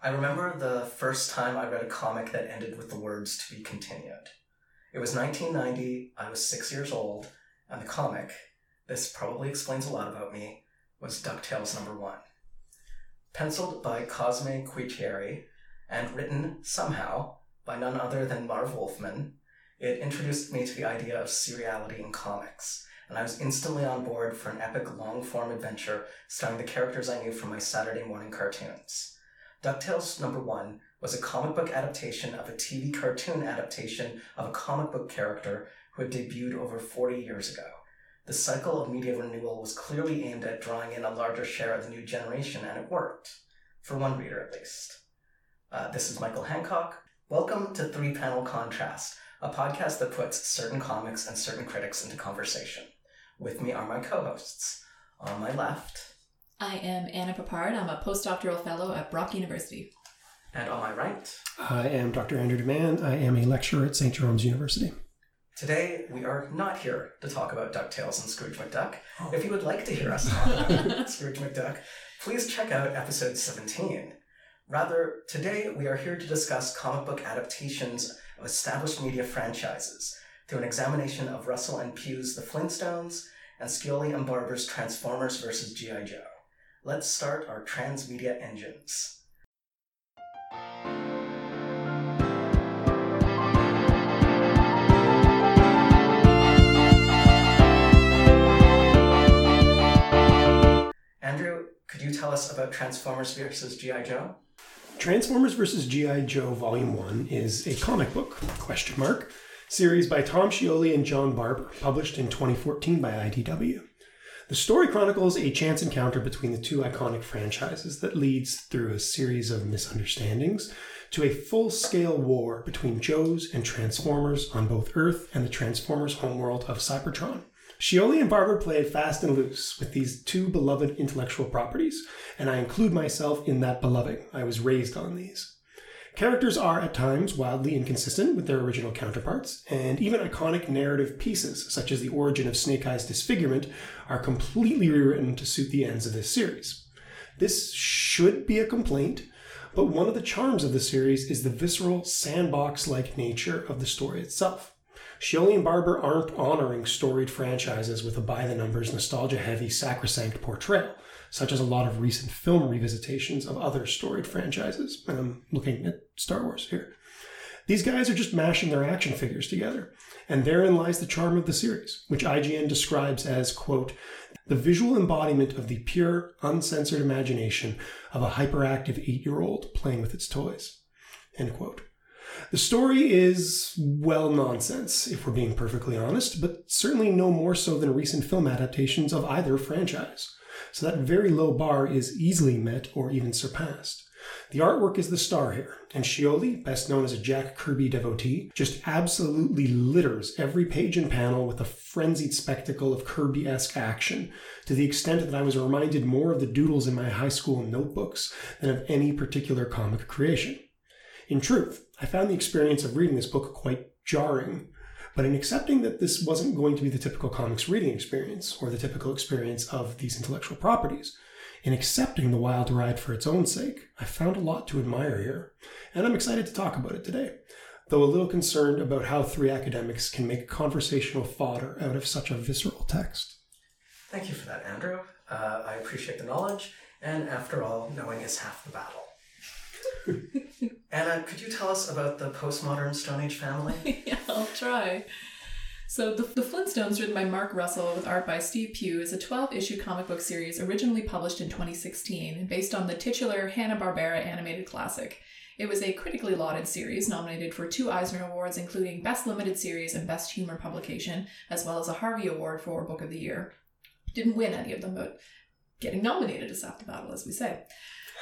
I remember the first time I read a comic that ended with the words to be continued. It was 1990, I was six years old, and the comic, this probably explains a lot about me, was DuckTales number one. Penciled by Cosme Quartieri and written, somehow, by none other than Marv Wolfman, it introduced me to the idea of seriality in comics, and I was instantly on board for an epic long form adventure starring the characters I knew from my Saturday morning cartoons. DuckTales number one was a comic book adaptation of a TV cartoon adaptation of a comic book character who had debuted over 40 years ago. The cycle of media renewal was clearly aimed at drawing in a larger share of the new generation, and it worked. For one reader, at least. Uh, this is Michael Hancock. Welcome to Three Panel Contrast, a podcast that puts certain comics and certain critics into conversation. With me are my co hosts. On my left, I am Anna Peppard. I'm a postdoctoral fellow at Brock University. and on my right, I am Dr. Andrew Deman. I am a lecturer at St. Jerome's University. Today, we are not here to talk about DuckTales and Scrooge McDuck. Oh. If you would like to hear us talk about Scrooge McDuck, please check out episode 17. Rather, today we are here to discuss comic book adaptations of established media franchises through an examination of Russell and Pugh's The Flintstones and Scioli and Barber's Transformers vs. G.I. Joe. Let's start our transmedia engines. Andrew, could you tell us about Transformers vs. G.I. Joe? Transformers vs. G.I. Joe Volume 1 is a comic book, question mark, series by Tom Scioli and John Barber, published in 2014 by IDW. The story chronicles a chance encounter between the two iconic franchises that leads through a series of misunderstandings to a full-scale war between Joes and Transformers on both Earth and the Transformers homeworld of Cybertron. Scioli and Barber played fast and loose with these two beloved intellectual properties, and I include myself in that beloving. I was raised on these. Characters are at times wildly inconsistent with their original counterparts, and even iconic narrative pieces, such as the origin of Snake Eye's disfigurement, are completely rewritten to suit the ends of this series. This should be a complaint, but one of the charms of the series is the visceral, sandbox like nature of the story itself. Scioli and Barber aren't honoring storied franchises with a by the numbers, nostalgia heavy, sacrosanct portrayal, such as a lot of recent film revisitations of other storied franchises. And I'm looking at Star Wars here. These guys are just mashing their action figures together, and therein lies the charm of the series, which IGN describes as, quote, the visual embodiment of the pure, uncensored imagination of a hyperactive eight year old playing with its toys, end quote. The story is, well, nonsense, if we're being perfectly honest, but certainly no more so than recent film adaptations of either franchise. So that very low bar is easily met or even surpassed. The artwork is the star here, and Scioli, best known as a Jack Kirby devotee, just absolutely litters every page and panel with a frenzied spectacle of Kirby esque action, to the extent that I was reminded more of the doodles in my high school notebooks than of any particular comic creation. In truth, I found the experience of reading this book quite jarring. But in accepting that this wasn't going to be the typical comics reading experience, or the typical experience of these intellectual properties, in accepting the wild ride for its own sake, I found a lot to admire here, and I'm excited to talk about it today, though a little concerned about how three academics can make conversational fodder out of such a visceral text. Thank you for that, Andrew. Uh, I appreciate the knowledge, and after all, knowing is half the battle. Anna, could you tell us about the postmodern Stone Age family? yeah, I'll try. So, the, the Flintstones, written by Mark Russell with art by Steve Pugh, is a 12 issue comic book series originally published in 2016 based on the titular Hanna-Barbera animated classic. It was a critically lauded series, nominated for two Eisner Awards, including Best Limited Series and Best Humor Publication, as well as a Harvey Award for Book of the Year. Didn't win any of them, but getting nominated is half the battle, as we say.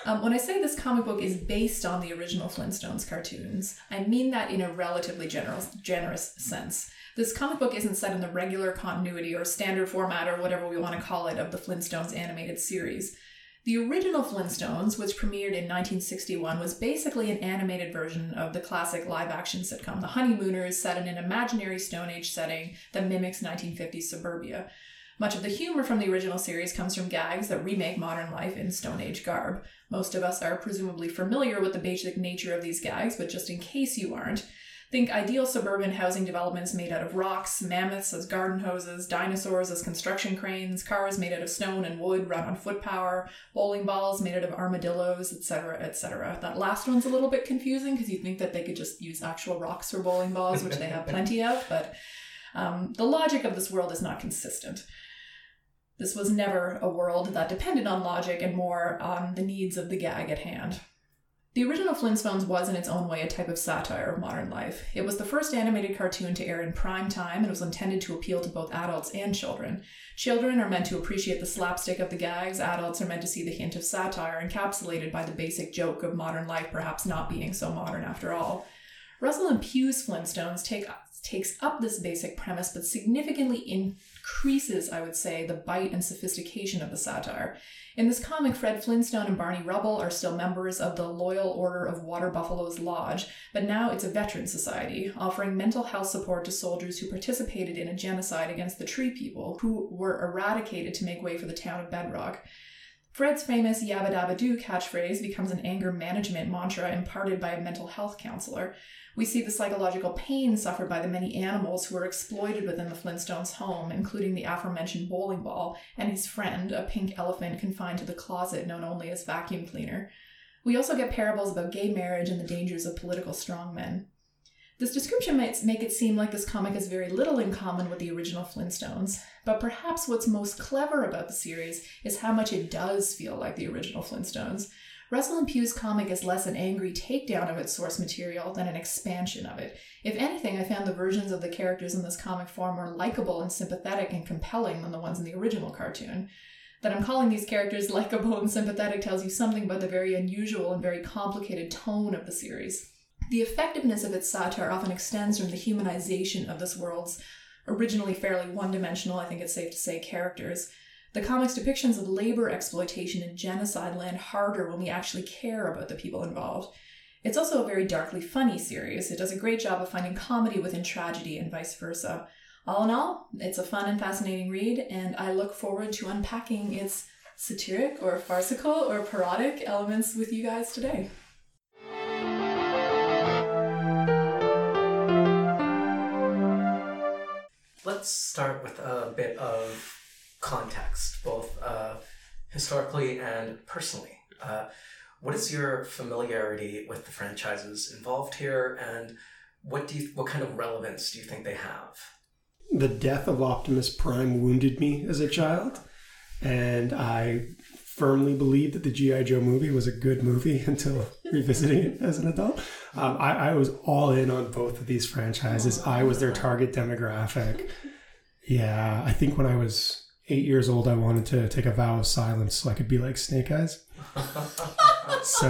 Um, when I say this comic book is based on the original Flintstones cartoons, I mean that in a relatively generous, generous sense. This comic book isn't set in the regular continuity or standard format or whatever we want to call it of the Flintstones animated series. The original Flintstones, which premiered in 1961, was basically an animated version of the classic live action sitcom The Honeymooners, set in an imaginary Stone Age setting that mimics 1950s suburbia. Much of the humor from the original series comes from gags that remake modern life in Stone Age garb. Most of us are presumably familiar with the basic nature of these gags, but just in case you aren't, Think ideal suburban housing developments made out of rocks, mammoths as garden hoses, dinosaurs as construction cranes, cars made out of stone and wood run on foot power, bowling balls made out of armadillos, etc., etc. That last one's a little bit confusing because you think that they could just use actual rocks for bowling balls, which they have plenty of, but um, the logic of this world is not consistent. This was never a world that depended on logic and more on the needs of the gag at hand. The original Flintstones was, in its own way, a type of satire of modern life. It was the first animated cartoon to air in prime time and was intended to appeal to both adults and children. Children are meant to appreciate the slapstick of the gags, adults are meant to see the hint of satire encapsulated by the basic joke of modern life perhaps not being so modern after all. Russell and Pugh's Flintstones take, takes up this basic premise but significantly increases, I would say, the bite and sophistication of the satire. In this comic, Fred Flintstone and Barney Rubble are still members of the Loyal Order of Water Buffaloes Lodge, but now it's a veteran society, offering mental health support to soldiers who participated in a genocide against the Tree People, who were eradicated to make way for the town of Bedrock. Fred's famous Yabba Dabba Doo catchphrase becomes an anger management mantra imparted by a mental health counselor. We see the psychological pain suffered by the many animals who were exploited within the Flintstones' home, including the aforementioned bowling ball and his friend, a pink elephant confined to the closet known only as vacuum cleaner. We also get parables about gay marriage and the dangers of political strongmen. This description might make it seem like this comic has very little in common with the original Flintstones, but perhaps what's most clever about the series is how much it does feel like the original Flintstones. Russell and Pugh's comic is less an angry takedown of its source material than an expansion of it. If anything, I found the versions of the characters in this comic form more likable and sympathetic and compelling than the ones in the original cartoon. That I'm calling these characters likable and sympathetic tells you something about the very unusual and very complicated tone of the series. The effectiveness of its satire often extends from the humanization of this world's originally fairly one dimensional, I think it's safe to say, characters the comic's depictions of labor exploitation and genocide land harder when we actually care about the people involved. It's also a very darkly funny series. It does a great job of finding comedy within tragedy and vice versa. All in all, it's a fun and fascinating read, and I look forward to unpacking its satiric or farcical or parodic elements with you guys today. Let's start with a bit of context, both uh, historically and personally. Uh, what is your familiarity with the franchises involved here, and what do you, what kind of relevance do you think they have? The death of Optimus Prime wounded me as a child, and I firmly believe that the GI Joe movie was a good movie until revisiting it as an adult. Um, I, I was all in on both of these franchises. I was their target demographic. Yeah, I think when I was eight years old, I wanted to take a vow of silence so I could be like Snake Eyes. so,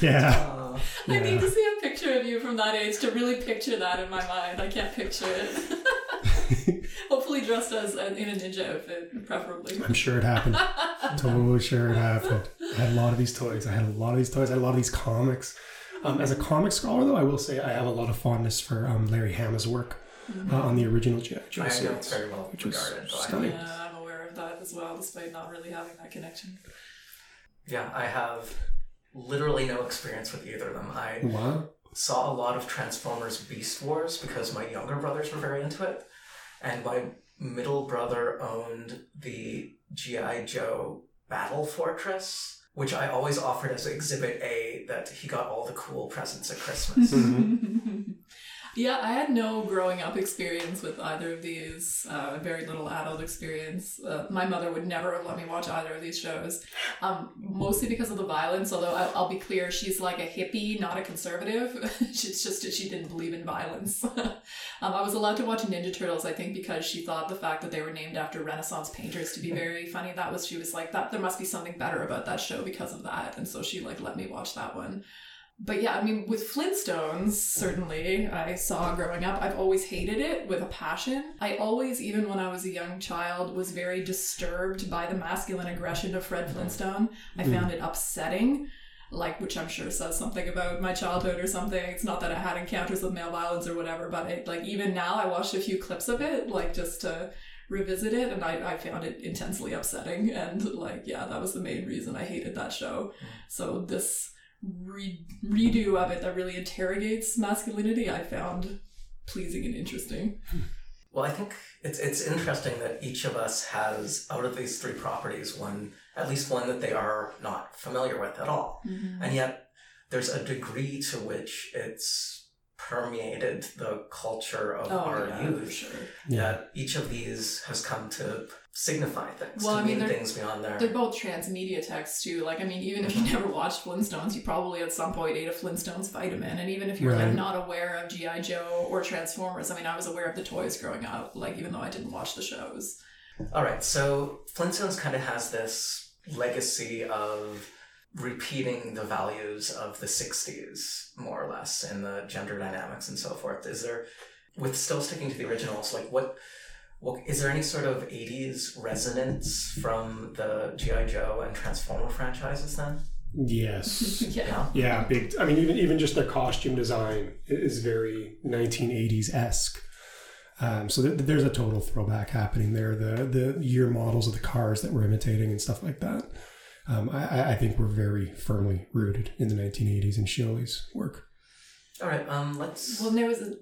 yeah. I need to see a picture of you from that age to really picture that in my mind. I can't picture it. Hopefully, dressed as in a ninja outfit, preferably. I'm sure it happened. totally sure it happened. I had a lot of these toys. I had a lot of these toys. I had a lot of these comics. Um, as a comic scholar, though, I will say I have a lot of fondness for um, Larry Hama's work mm-hmm. uh, on the original G.I. Joe I know very well which regarded. Stunning. Yeah, I'm aware of that as well, despite not really having that connection. Yeah, I have literally no experience with either of them. I wow. saw a lot of Transformers Beast Wars because my younger brothers were very into it, and my middle brother owned the G.I. Joe Battle Fortress which I always offered as Exhibit A that he got all the cool presents at Christmas. Mm-hmm. Yeah, I had no growing up experience with either of these. Uh, very little adult experience. Uh, my mother would never have let me watch either of these shows, um, mostly because of the violence. Although I, will be clear, she's like a hippie, not a conservative. it's just that she didn't believe in violence. um, I was allowed to watch Ninja Turtles, I think, because she thought the fact that they were named after Renaissance painters to be very funny. That was she was like that. There must be something better about that show because of that, and so she like let me watch that one but yeah, I mean, with Flintstones, certainly I saw growing up, I've always hated it with a passion. I always, even when I was a young child, was very disturbed by the masculine aggression of Fred Flintstone. I mm. found it upsetting, like, which I'm sure says something about my childhood or something. It's not that I had encounters with male violence or whatever, but it, like, even now I watched a few clips of it, like, just to revisit it, and I, I found it intensely upsetting. And like, yeah, that was the main reason I hated that show. So this re- redo of it that really interrogates masculinity, I found pleasing and interesting. Well, I think it's it's interesting that each of us has out of these three properties one at least one that they are not familiar with at all, mm-hmm. and yet there's a degree to which it's permeated the culture of Oh, our yeah, youth. sure. That each of these has come to signify things, Well, I mean, mean they're- things beyond their. They're both transmedia texts too. Like, I mean, even if you mm-hmm. never watched Flintstones, you probably at some point ate a Flintstones vitamin. And even if you're Right. like not aware of GI Joe or Transformers, I mean, I was aware of the toys growing up. Like, even though I didn't watch the shows. All right, so Flintstones kind of has this legacy of repeating the values of the 60s, more or less, in the gender dynamics and so forth. Is there, with still sticking to the originals, like what, what is there any sort of 80s resonance from the G.I. Joe and Transformer franchises then? Yes. yeah. Yeah, big. I mean, even even just their costume design is very 1980s esque. Um, so th- there's a total throwback happening there. The the year models of the cars that we're imitating and stuff like that. Um, I, I- I think we're very firmly rooted in the 1980s in Scioli's work. All right, um, let's. Well, there was a.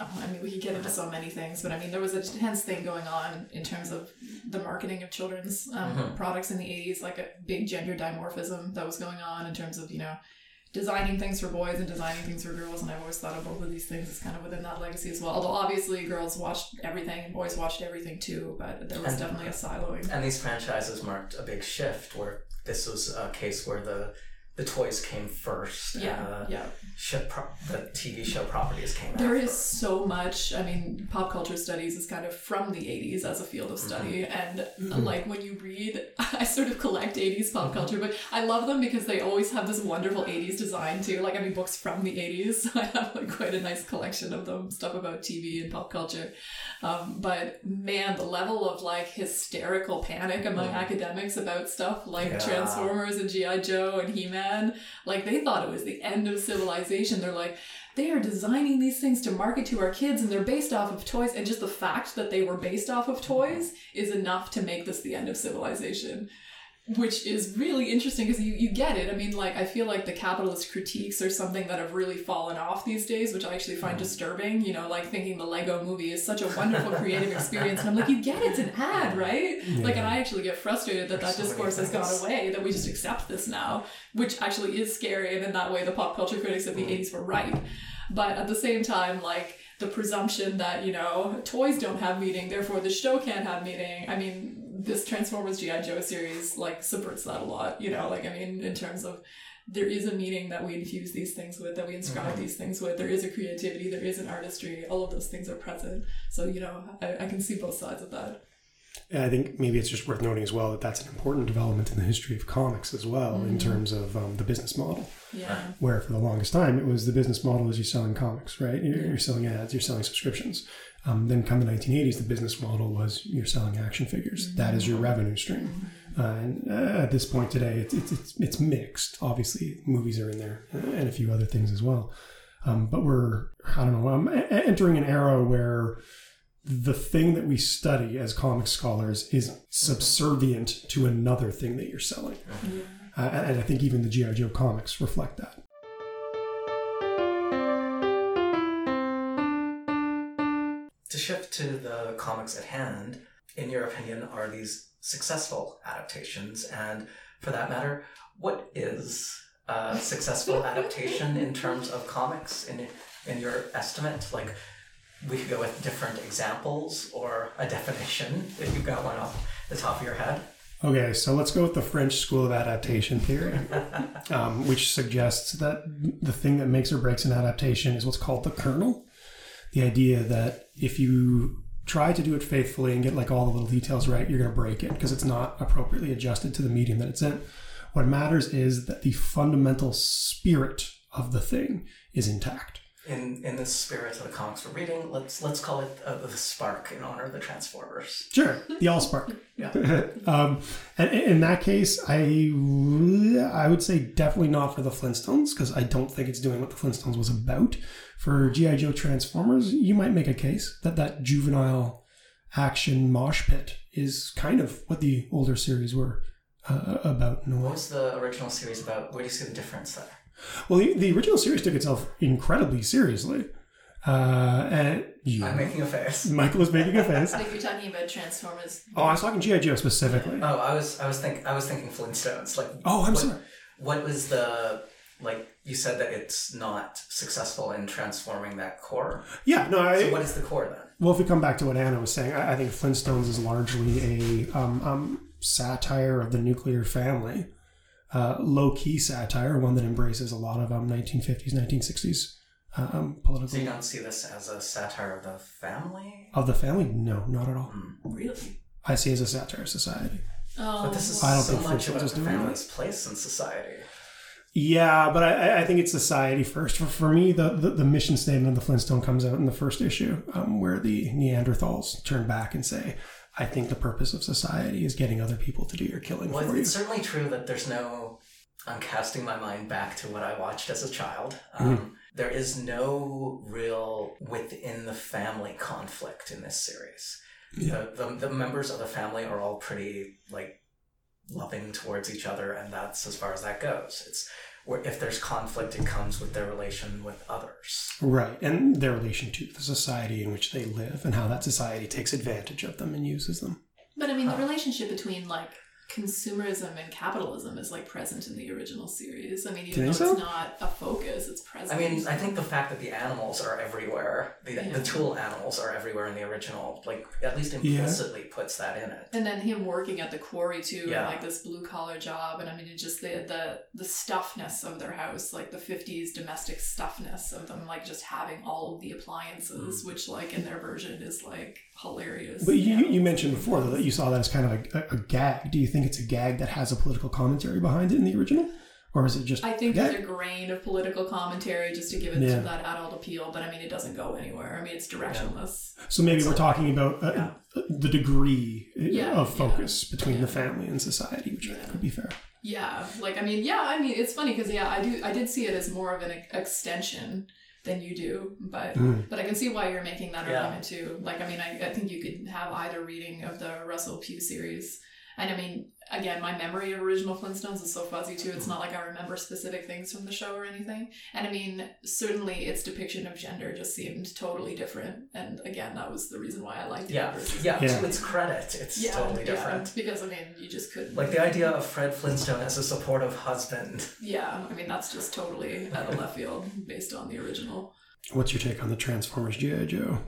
oh, I mean, we could get into so many things, but I mean, there was a tense thing going on in terms of the marketing of children's um, Mhm. products in the 80s, like a big gender dimorphism that was going on in terms of, you know, designing things for boys and designing things for girls. And I've always thought of both of these things as kind of within that legacy as well. Although obviously girls watched everything and boys watched everything too, but there was And- definitely a siloing. And these franchises marked a big shift where this was a case where the the toys came first. Yeah, the yeah. ship pro- the TV show properties came There after. is so much. I mean, pop culture studies is kind of from the 80s as a field of mm-hmm. study. And uh, mm-hmm. like when you read, I sort of collect 80s pop mm-hmm. culture, but I love them because they always have this wonderful 80s design too. Like, I mean, books from the 80s. So I have like quite a nice collection of them, stuff about TV and pop culture. Um, but man, the level of like hysterical panic among mm. academics about stuff like Yeah. Transformers and G.I. Joe and He Man, like they thought it was the end of civilization. They're like, they are designing these things to market to our kids and they're based off of toys. And just the fact that they were based off of toys is enough to make this the end of civilization. Which is really interesting because you, you get it. I mean, like, I feel like the capitalist critiques are something that have really fallen off these days, which I actually find disturbing. You know, like thinking the Lego movie is such a wonderful creative experience. And I'm like, you get it, it's an ad, right? Like, and I actually get frustrated that that There's so discourse has gone away, that we just accept this now, which actually is scary. And in that way, the pop culture critics of the 80s were right. But at the same time, like, the presumption that, you know, toys don't have meaning, therefore the show can't have meaning. I mean, this Transformers G.I. Joe series, like, subverts that a lot, you know, like, I mean, in terms of there is a meaning that we infuse these things with, that we inscribe these things with. There is a creativity, there is an artistry. All of those things are present. So, you know, I, I can see both sides of that. And I think maybe it's just worth noting as well that that's an important development in the history of comics as well, in terms of um, the business model. Yeah. Where for the longest time it was the business model is you're selling comics, right? You're, you're selling ads, you're selling subscriptions. Um, then come the 1980s, the business model was you're selling action figures. That is your revenue stream. Uh, and uh, at this point today, it's, it's it's it's mixed. Obviously, movies are in there uh, and a few other things as well. Um, but we're I don't know um, e- entering an era where the thing that we study as comic scholars is subservient to another thing that you're selling. Uh, and and I think even the G.I. Joe comics reflect that. To shift to the comics at hand, in your opinion, are these successful adaptations? And for that matter, what is a successful adaptation in terms of comics in in your estimate? Like, we could go with different examples or a definition if you've got one off the top of your head. Okay, so let's go with the French school of adaptation theory, um, which suggests that the thing that makes or breaks an adaptation is what's called the kernel. The idea that if you try to do it faithfully and get like all the little details right, you're going to break it because it's not appropriately adjusted to the medium that it's in. What matters is that the fundamental spirit of the thing is intact. In in the spirit of the comics we're reading, let's let's call it uh, the spark in honor of the Transformers. Sure, the Allspark. Yeah. um, and in that case, I I would say definitely not for the Flintstones because I don't think it's doing what the Flintstones was about. For GI Joe Transformers, you might make a case that that juvenile action mosh pit is kind of what the older series were uh, about What was the original series about? Where do you see the difference there? Well, the, the original series took itself incredibly seriously. Uh, and you, I'm making a face. Michael is making a face. Like you're talking about Transformers. Oh, I was talking G.I. Joe specifically. Oh, I was I was think I was thinking Flintstones. Like Oh, I'm what, sorry. What was the like? You said that it's not successful in transforming that core. Yeah, no, I, So what is the core then? Well, if we come back to what Anna was saying, I, I think Flintstones is largely a um, um, satire of the nuclear family, uh, low key satire, one that embraces a lot of um, 1950s, 1960s uh, um, So political you don't see this as a satire of the family? of the family. No, not at all. Really? I see it as a satire of society. Oh, But this is I don't so think much about the doing that. family's place in society. Yeah, but I, I think it's society first. For, for me, the, the, the mission statement of the Flintstone comes out in the first issue, um, where the Neanderthals turn back and say, I think the purpose of society is getting other people to do your killing Well, for you. it's certainly true that there's no. I'm casting my mind back to what I watched as a child. Mm-hmm. Um, there is no real within the family conflict in this series. Yeah. The, the the members of the family are all pretty like loving towards each other, and that's as far as that goes. It's where if there's conflict, it comes with their relation with others. Right, and their relation to the society in which they live and how that society takes advantage of them and uses them. But I mean, the relationship between like consumerism and capitalism is like present in the original series. I mean, even though think it's not a focus, it's present. I mean, I think the fact that the animals are everywhere, the, Yeah. the tool animals are everywhere in the original, like at least Yeah. implicitly puts that in it. And then him working at the quarry too, Yeah. and like this blue collar job, and I mean, it's just the the the stuffness of their house, like the '50s domestic stuffness of them, like just having all of the appliances, mm. which like in their version is like hilarious. But you, you mentioned before that you saw that as kind of a, a, a gag. Do you think it's a gag that has a political commentary behind it in the original? Or is it just I think there's a grain of political commentary just to give it Yeah. that adult appeal, but I mean, it doesn't go anywhere. I mean, it's directionless. So maybe we're talking about uh, Yeah. the degree uh, Yeah, of focus yeah. between the family and society, which I think would be fair. Yeah, like I mean, yeah, I mean, it's funny because yeah, I do, I did see it as more of an extension than you do, but Mm. but I can see why you're making that Yeah. argument too. Like, I mean, I, I think you could have either reading of the Russell Pugh series, and I mean, again, my memory of original Flintstones is so fuzzy too. It's not like I remember specific things from the show or anything. And I mean, certainly its depiction of gender just seemed totally different. And again, that was the reason why I liked it. Yeah, versus- yeah. Yeah. To its credit, it's yeah, totally yeah, different. because I mean, you just couldn't. Like the idea of Fred Flintstone as a supportive husband. Yeah, I mean that's just totally out of left field based on the original. What's your take on the Transformers G.I. Joe?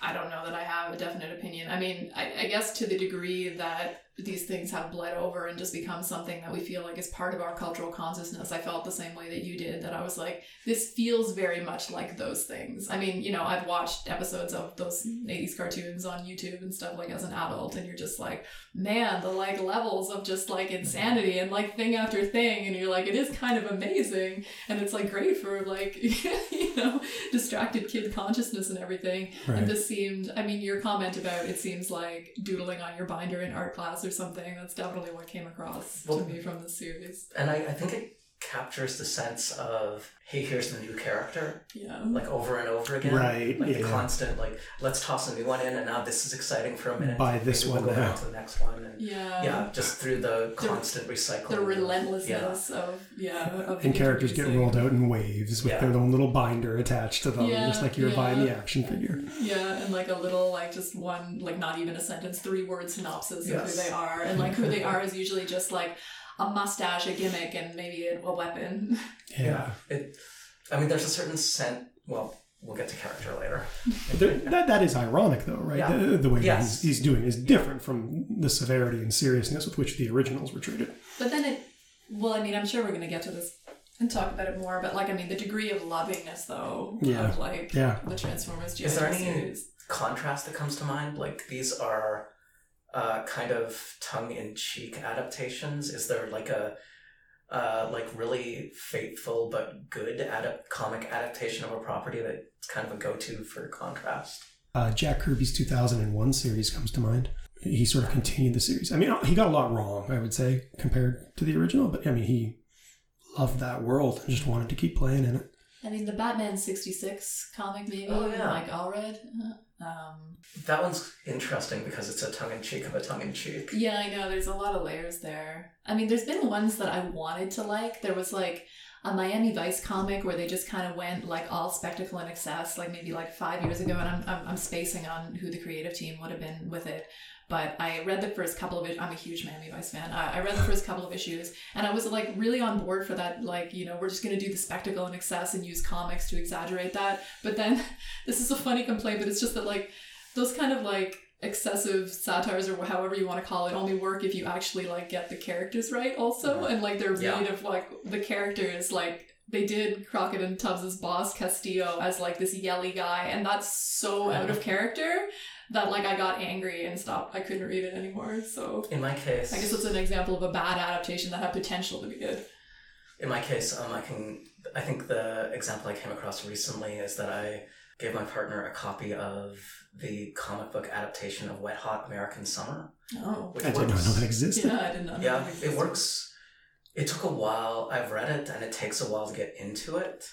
I don't know that I have a definite opinion. I mean, I, I guess to the degree that these things have bled over and just become something that we feel like is part of our cultural consciousness, I felt the same way that you did. That I was like, this feels very much like those things. I mean, you know, I've watched episodes of those mm-hmm. 80s cartoons on YouTube and stuff like as an adult, and you're just like, man, the like levels of just like insanity and like thing after thing, and you're like, it is kind of amazing, and it's like great for like, you know, distracted kid consciousness and everything. Right. And this seemed, I mean, your comment about it seems like doodling on your binder in art class or something. That's definitely what came across Well- to me from the series. And I, I think it captures the sense of, hey, here's the new character, Yeah. like over and over again. Right, Like the constant, like, let's toss a new one in, and now this is exciting for a minute. Buy this Maybe one we'll go now. on to the next one. And Yeah. yeah, just through the constant recycling. The of- relentlessness of, yeah. Of And characters get rolled out in waves with Yeah. their own little binder attached to them, Yeah, just like you're yeah. buying the action figure. Yeah, and like a little, like just one, like not even a sentence, three word synopsis of who they are. And like who they are is usually just like a mustache, a gimmick, and maybe a, a weapon. Yeah. Yeah. It, I mean, there's a certain scent. Well, we'll get to character later. There, that, that is ironic, though, right? Yeah. The, the way Yes. he's, he's doing is different from the severity and seriousness with which the originals were treated. But then it, well, I mean, I'm sure we're going to get to this and talk about it more, but like, I mean, the degree of lovingness, though, Yeah. of like Yeah. the Transformers G.I. Is there any- series. Contrast that comes to mind? Like, these are uh, kind of tongue in cheek adaptations. Is there like a. Uh, like really faithful but good adapt- comic adaptation of a property that's kind of a go-to for contrast. Uh, Jack Kirby's 2001 series comes to mind. He sort of continued the series. I mean, he got a lot wrong, I would say, compared to the original, but I mean, he loved that world and just wanted to keep playing in it. I mean, the Batman 66 comic, maybe, Oh, yeah. like Allred. Uh, Um, That one's interesting because it's a tongue in cheek of a tongue in cheek. yeah, I know. There's a lot of layers there. I mean, there's been ones that I wanted to like. There was like a Miami Vice comic where they just kind of went like all spectacle and excess, like maybe like five years ago. And I'm, I'm, I'm spacing on who the creative team would have been with it. But I read the first couple of. I'm a huge Miami Vice fan. I, I read the first couple of issues, and I was like really on board for that. Like, you know, we're just gonna do the spectacle and excess and use comics to exaggerate that. But then, this is a funny complaint, but it's just that like those kind of like excessive satires or however you want to call it only work if you actually like get the characters right also mm-hmm. and like they're Yeah. made of like the characters like they did Crockett and Tubbs's boss Castillo as like this yelly guy and that's so out of character that like I got angry and stopped I couldn't read it anymore so In my case, I guess it's an example of a bad adaptation that had potential to be good in my case, um, I can. I think the example I came across recently is that I gave my partner a copy of the comic book adaptation of Wet Hot American Summer, oh which I didn't works. know that existed. yeah I didn't know Yeah, that it works. It took a while. I've read it, and it takes a while to get into it.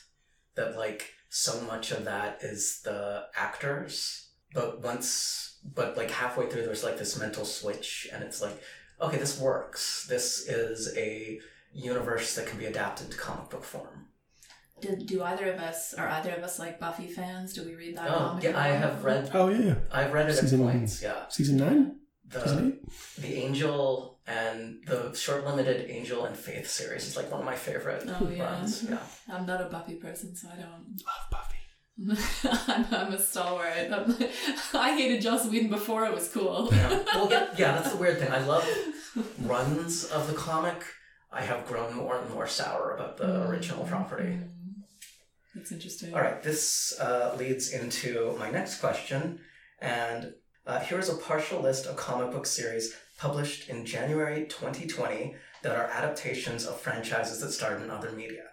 That like so much of that is the actors, but once, but like halfway through, there's like this mental switch, and it's like, okay, this works. This is a universe that can be adapted to comic book form. Did, do either of us are either of us like Buffy fans do we read that Oh, comic yeah, I have read. Oh yeah, yeah. I've read it Season- at points. Yeah, Season nine, season the eight. the Angel and the short limited Angel and Faith series is like one of my favorite Oh, yeah. runs. Yeah. I'm not a Buffy person, so I don't. Love Buffy. I'm, I'm a stalwart. I'm, I hated Joss Whedon before it was cool. Yeah. Well, yeah, yeah, that's the weird thing. I love runs of the comic. I have grown more and more sour about the original property. Mm. That's interesting. All right, this uh, leads into my next question. And uh, here's a partial list of comic book series published in January 2020 that are adaptations of franchises that starred in other media.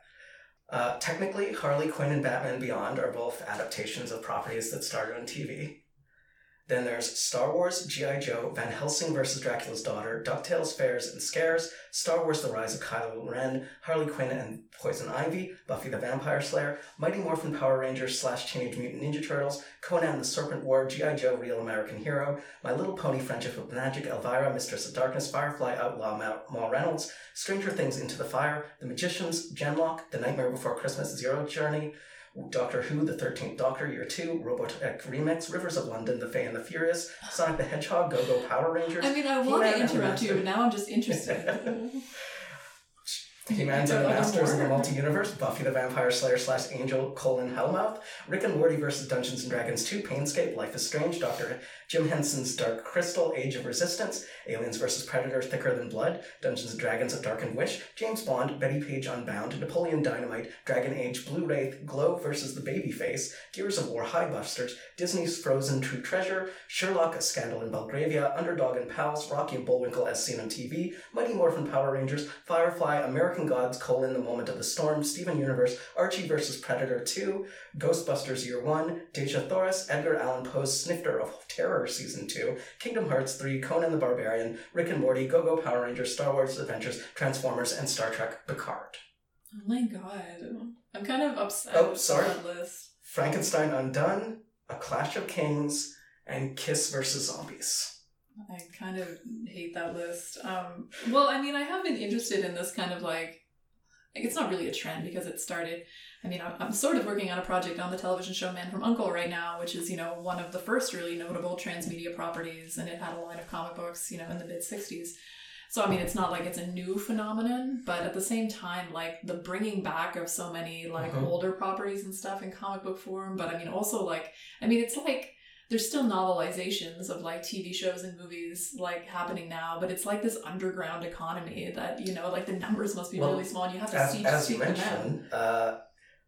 Uh, technically, Harley Quinn and Batman Beyond are both adaptations of properties that started on TV. Then there's Star Wars, G.I. Joe, Van Helsing vs. Dracula's Daughter, DuckTales Fairs and Scares, Star Wars The Rise of Kylo Ren, Harley Quinn and Poison Ivy, Buffy the Vampire Slayer, Mighty Morphin Power Rangers slash Teenage Mutant Ninja Turtles, Conan the Serpent War, G.I. Joe Real American Hero, My Little Pony Friendship with Magic, Elvira, Mistress of Darkness, Firefly, Outlaw Ma- Ma Reynolds, Stranger Things Into the Fire, The Magicians, Genlock, The Nightmare Before Christmas, Zero Journey, Doctor Who, The Thirteenth Doctor, Year Two, Robotech Remix, Rivers of London, The Fae and the Furious, Sonic the Hedgehog, Go Go Power Rangers, I mean, I want to interrupt you, but now I'm just interested. He-Man's and the Masters of the. Multi-Universe, Buffy the Vampire Slayer slash Angel colon Hellmouth, Rick and Morty versus Dungeons and Dragons 2, Painscape, Life is Strange, Dr. Jim Henson's Dark Crystal, Age of Resistance, Aliens versus Predator, Thicker Than Blood, Dungeons and Dragons, A Darkened Wish, James Bond, Bettie Page Unbound, Napoleon Dynamite, Dragon Age, Blue Wraith, Glow versus the Babyface, Gears of War, High Highbusters, Disney's Frozen True Treasure, Sherlock, A Scandal in Belgravia, Underdog and Pals, Rocky and Bullwinkle as seen on TV, Mighty Morphin Power Rangers, Firefly, American Gods, colon, The Moment of the Storm, Steven Universe, Archie vs. Predator 2, Ghostbusters Year 1, Dejah Thoris, Edgar Allan Poe's Snifter of Terror Season 2, Kingdom Hearts 3, Conan the Barbarian, Rick and Morty, Go Go Power Rangers, Star Wars Adventures, Transformers, and Star Trek Picard. oh my god. I'm kind of upset Oh, sorry. Frankenstein Undone, A Clash of Kings, and Kiss vs. Zombies. I kind of hate that list. Um, well, I mean, I have been interested in this kind of like, like, it's not really a trend because it started. I mean, I'm, I'm sort of working on a project on the television show Man from Uncle right now, which is you know one of the first really notable transmedia properties, and it had a line of comic books, you know, in the mid '60s. So I mean, it's not like it's a new phenomenon, but at the same time, like the bringing back of so many like Mhm. older properties and stuff in comic book form. But I mean, also like, I mean, it's like there's still novelizations of like TV shows and movies like happening now, but it's like this underground economy that you know, like the numbers must be Well, really small, and you have to As, see as you seek them out. mentioned, uh,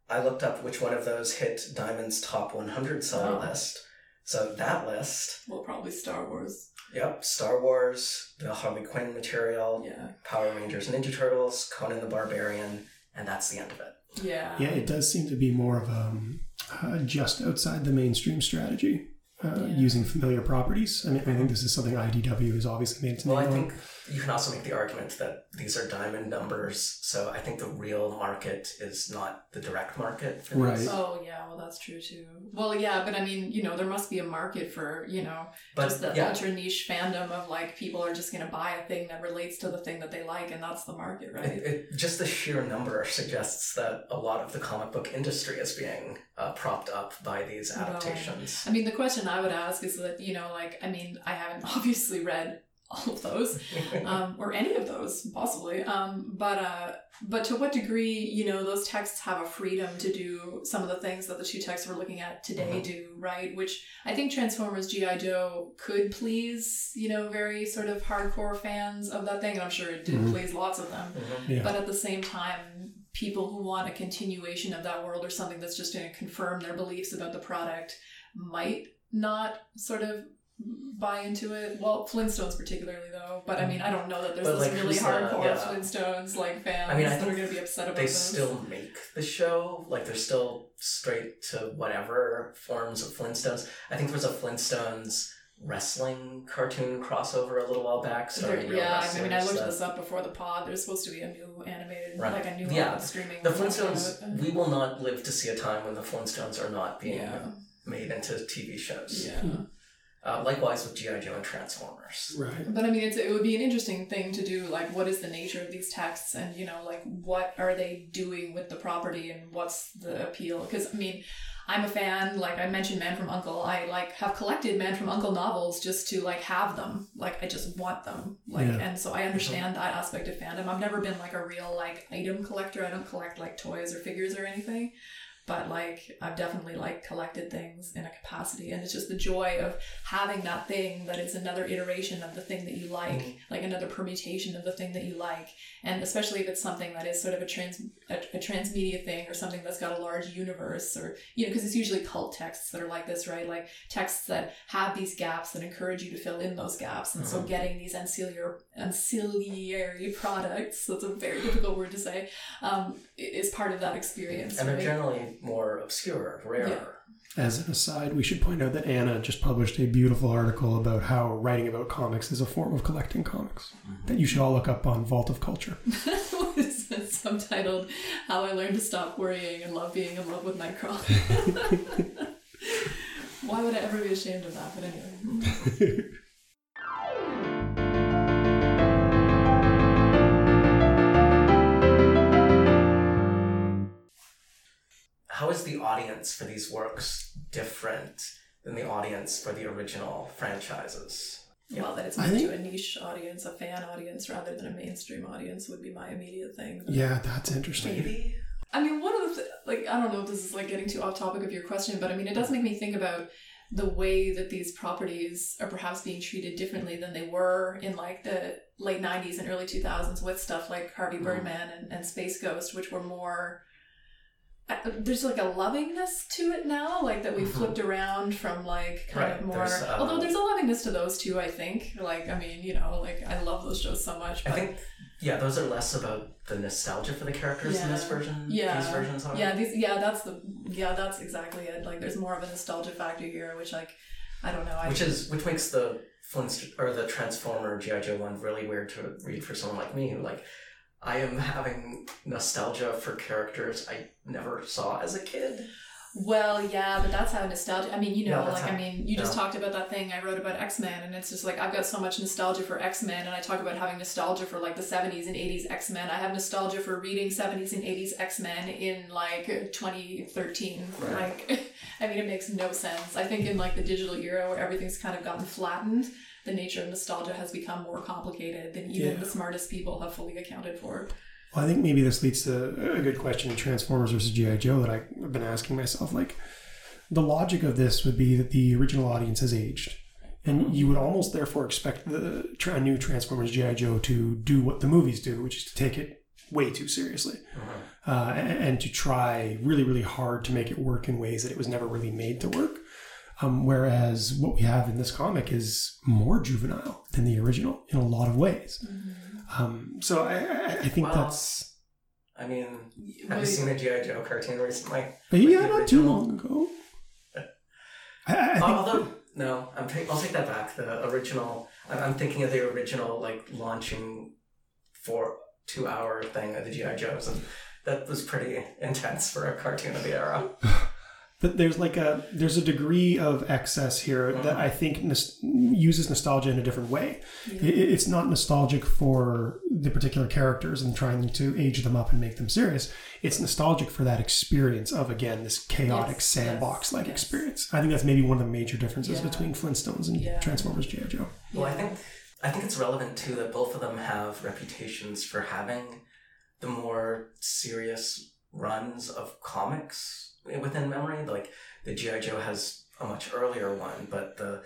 I looked up which one of those hit Diamond's top 100 seller Oh. list. So that list, Well, probably Star Wars. yep, Star Wars, the Harley Quinn material, Yeah. Power Rangers, Ninja Turtles, Conan the Barbarian, and that's the end of it. Yeah. Yeah, it does seem to be more of a um, uh, just outside the mainstream strategy, uh, Yeah. using familiar properties. I mean, I think this is something IDW has obviously made its Well, name I think you can also make the argument that these are diamond numbers, so I think the real market is not the direct market for Right. these. Oh yeah, well that's true too. Well, yeah, but I mean, you know, there must be a market for you know But just the yeah, ultra niche fandom of like people are just gonna buy a thing that relates to the thing that they like, and that's the market, right? It, it, just the sheer number suggests that a lot of the comic book industry is being uh, propped up by these Right. adaptations. I mean, the question I would ask is that you know, like, I mean, I haven't obviously read all of those, um, or any of those possibly um, but uh, but to what degree you know those texts have a freedom to do some of the things that the two texts we're looking at today Mhm. do right which i think transformers gi joe could please you know very sort of hardcore fans of that thing and i'm sure it did Mhm. please lots of them Mhm. Yeah. but at the same time people who want a continuation of that world or something that's just going to confirm their beliefs about the product might not sort of buy into it well flintstones particularly though but i mean i don't know that there's But, this like, really who's the- hardcore yeah. flintstones like fans I mean, I that are going to be upset about it. they this still make the show. Like they're still straight to whatever forms of Flintstones. I think there was a Flintstones wrestling cartoon crossover a little while back. There- starring real yeah i mean i looked that- this up before the pod there's supposed to be a new animated Right. like a new Yeah. streaming The version of Flintstones. We will not live to see a time when the Flintstones are not being yeah made into TV shows. yeah Uh, likewise with GI Joe and Transformers. Right. But I mean, it's, it would be an interesting thing to do. Like, what is the nature of these texts, and you know, like, what are they doing with the property, and what's the appeal? Because I mean, I'm a fan. Like I mentioned, Man from Uncle. I like have collected Man from Uncle novels just to like have them. Like I just want them. Like, Yeah. and so I understand that aspect of fandom. I've never been like a real like item collector. I don't collect like toys or figures or anything. But like I've definitely like collected things in a capacity, and it's just the joy of having that thing that is another iteration of the thing that you like, Mhm. like another permutation of the thing that you like, and especially if it's something that is sort of a trans a, a transmedia thing or something that's got a large universe, or you know, because it's usually cult texts that are like this, right? Like texts that have these gaps that encourage you to fill in those gaps, and so Mhm. getting these ancillary ancillary products that's a very difficult word to say um, is part of that experience. And they're right? Generally more obscure, rarer. As an aside, we should point out that Anna just published a beautiful article about how writing about comics is a form of collecting comics mm-hmm. that you should all look up on Vault of Culture. what is it subtitled how i learned to stop worrying and love being in love with nightcrawler. Why would i ever be ashamed of that? But anyway How is the audience for these works different than the audience for the original franchises? Yeah. well that it's I meant think- to a niche audience a fan audience rather than a mainstream audience would be my immediate thing Yeah, that's interesting. Maybe. I mean, one of the th- like I don't know if this is like getting too off topic of your question, but I mean, it does make me think about the way that these properties are perhaps being treated differently than they were in like the late '90s and early 2000s with stuff like Harvey Mhm. Birdman and, and Space Ghost, which were more. There's like a lovingness to it now, like that we Mhm. flipped around from like kind Right, of more. there's, uh, although there's a lovingness to those too, I think. Like I mean, you know, like I love those shows so much. I think, yeah, those are less about the nostalgia for the characters in this version. Yeah. These versions are. Yeah, these yeah, that's the yeah, that's exactly it. Like there's more of a nostalgia factor here, which like I don't know. I Which is which makes the Flintst or the Transformer GI Joe one really weird to read for someone like me who like I am having nostalgia for characters I never saw as a kid. well, yeah, but that's how nostalgia. I mean, you know, that's like how- I mean, you just yeah. talked about that thing I wrote about X Men, and it's just like I've got so much nostalgia for X Men, and I talk about having nostalgia for like the '70s and '80s X Men. I have nostalgia for reading '70s and '80s X Men in like 2013. Right. Like, I mean, it makes no sense. I think in like the digital era where everything's kind of gotten flattened. The nature of nostalgia has become more complicated than even Yeah. the smartest people have fully accounted for. Well, I think maybe this leads to a good question in Transformers versus G.I. Joe that I've been asking myself. Like, the logic of this would be that the original audience has aged. And you would almost therefore expect the tra- new Transformers G.I. Joe to do what the movies do, which is to take it way too seriously uh, and, and to try really, really hard to make it work in ways that it was never really made to work. Um, whereas what we have in this comic is more juvenile than the original in a lot of ways. Um, so I, I, think that's I mean, have you seen the GI Joe cartoon recently? yeah, not too long ago. I, I Although No, I'm ta- I'll take that back. The original. I'm, I'm thinking of the original, like launching for two hour thing of the GI Joes, and that was pretty intense for a cartoon of the era. But there's like a there's a degree of excess here that uh-huh. I think nos- uses nostalgia in a different way. Yeah. I- i- It's not nostalgic for the particular characters and trying to age them up and make them serious. It's nostalgic for that experience of again this chaotic Yes, sandbox like yes, yes. experience. I think that's maybe one of the major differences Yeah. between Flintstones and Yeah. Transformers GI Joe. Well, I think I think it's relevant too that both of them have reputations for having the more serious runs of comics within memory. Like the GI Joe has a much earlier one, but the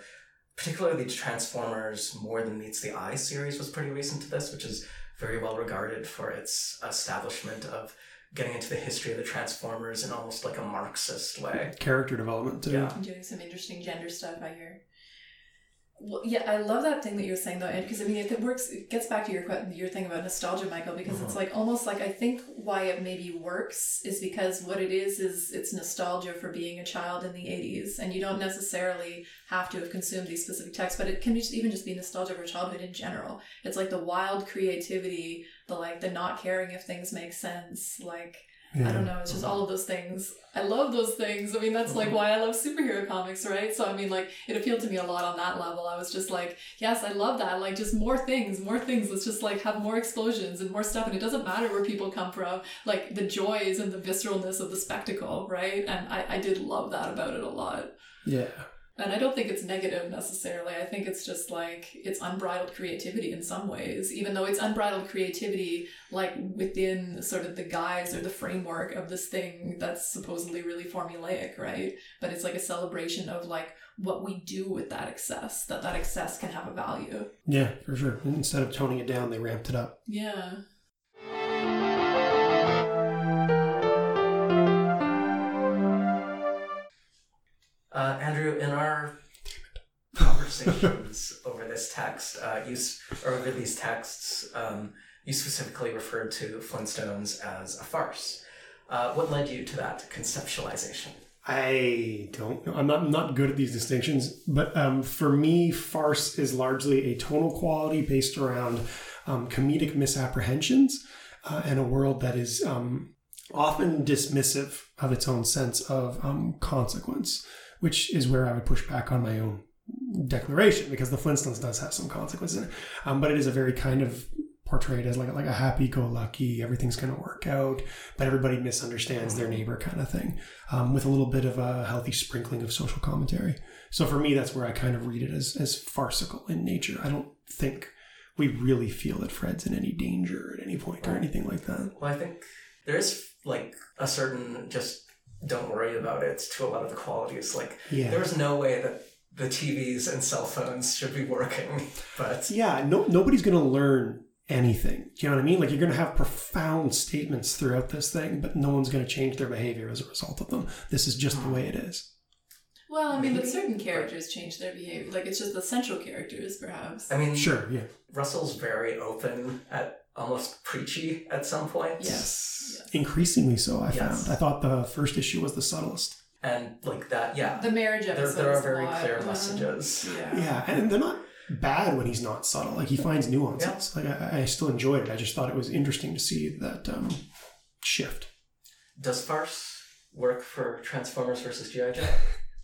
particularly the Transformers More Than Meets the Eye series was pretty recent to this, which is very well regarded for its establishment of getting into the history of the Transformers in almost like a Marxist way. Character development too. Yeah. I'm doing some interesting gender stuff I hear. Well, yeah, I love that thing that you're saying though, Ed, because I mean, it works. It gets back to your your thing about nostalgia, Michael, because it's mm-hmm. like almost like I think why it maybe works is because what it is is it's nostalgia for being a child in the '80s, and you don't necessarily have to have consumed these specific texts, but it can just, even just be nostalgia for childhood in general. It's like the wild creativity, the like the not caring if things make sense, like I don't know. It's just all of those things. I love those things. I mean, that's like why I love superhero comics, right? So, I mean, like, it appealed to me a lot on that level. I was just like, yes, I love that. Like, just more things, more things. Let's just like have more explosions and more stuff. And it doesn't matter where people come from. Like, the joys and the visceralness of the spectacle, right? And I, I did love that about it a lot. Yeah. And I don't think it's negative necessarily. I think it's just like it's unbridled creativity in some ways, even though it's unbridled creativity like within sort of the guise or the framework of this thing that's supposedly really formulaic, right? But it's like a celebration of like what we do with that excess, that that excess can have a value. Yeah, for sure. Instead of toning it down, they ramped it up. Yeah. Uh, Andrew, in our conversations over this text, uh, you or over these texts, um, you specifically referred to Flintstones as a farce. Uh, what led you to that conceptualization? I don't know. I'm not I'm not good at these distinctions, but um, for me, farce is largely a tonal quality based around um, comedic misapprehensions uh, and a world that is um, often dismissive of its own sense of um, consequence, which is where I would push back on my own declaration because the Flintstones does have some consequences in it, um, but it is a very kind of portrayed as like like a happy-go-lucky, everything's going to work out, but everybody misunderstands their neighbor kind of thing, um, with a little bit of a healthy sprinkling of social commentary. So for me, that's where I kind of read it as as farcical in nature. I don't think we really feel that Fred's in any danger at any point or anything like that. Well, I think there is like a certain just don't worry about it to a lot of the qualities. Like Yeah. there's no way that the TVs and cell phones should be working, but Yeah, no, nobody's going to learn anything. Do you know what I mean? Like you're going to have profound statements throughout this thing, but no one's going to change their behavior as a result of them. This is just the way it is. Well, I mean, but certain characters change their behavior. Like, it's just the central characters, perhaps. I mean, Sure, yeah. Russell's very open at almost preachy at some points. Yes. yes. Increasingly so, I Yes. found. I thought the first issue was the subtlest. And like that, yeah. The marriage There, episode. there are very lot, clear uh, messages. Yeah. Yeah, and they're not bad when he's not subtle. Like he finds nuances. Like I, I still enjoyed it. I just thought it was interesting to see that um, shift. Does farce work for Transformers versus G.I. Joe?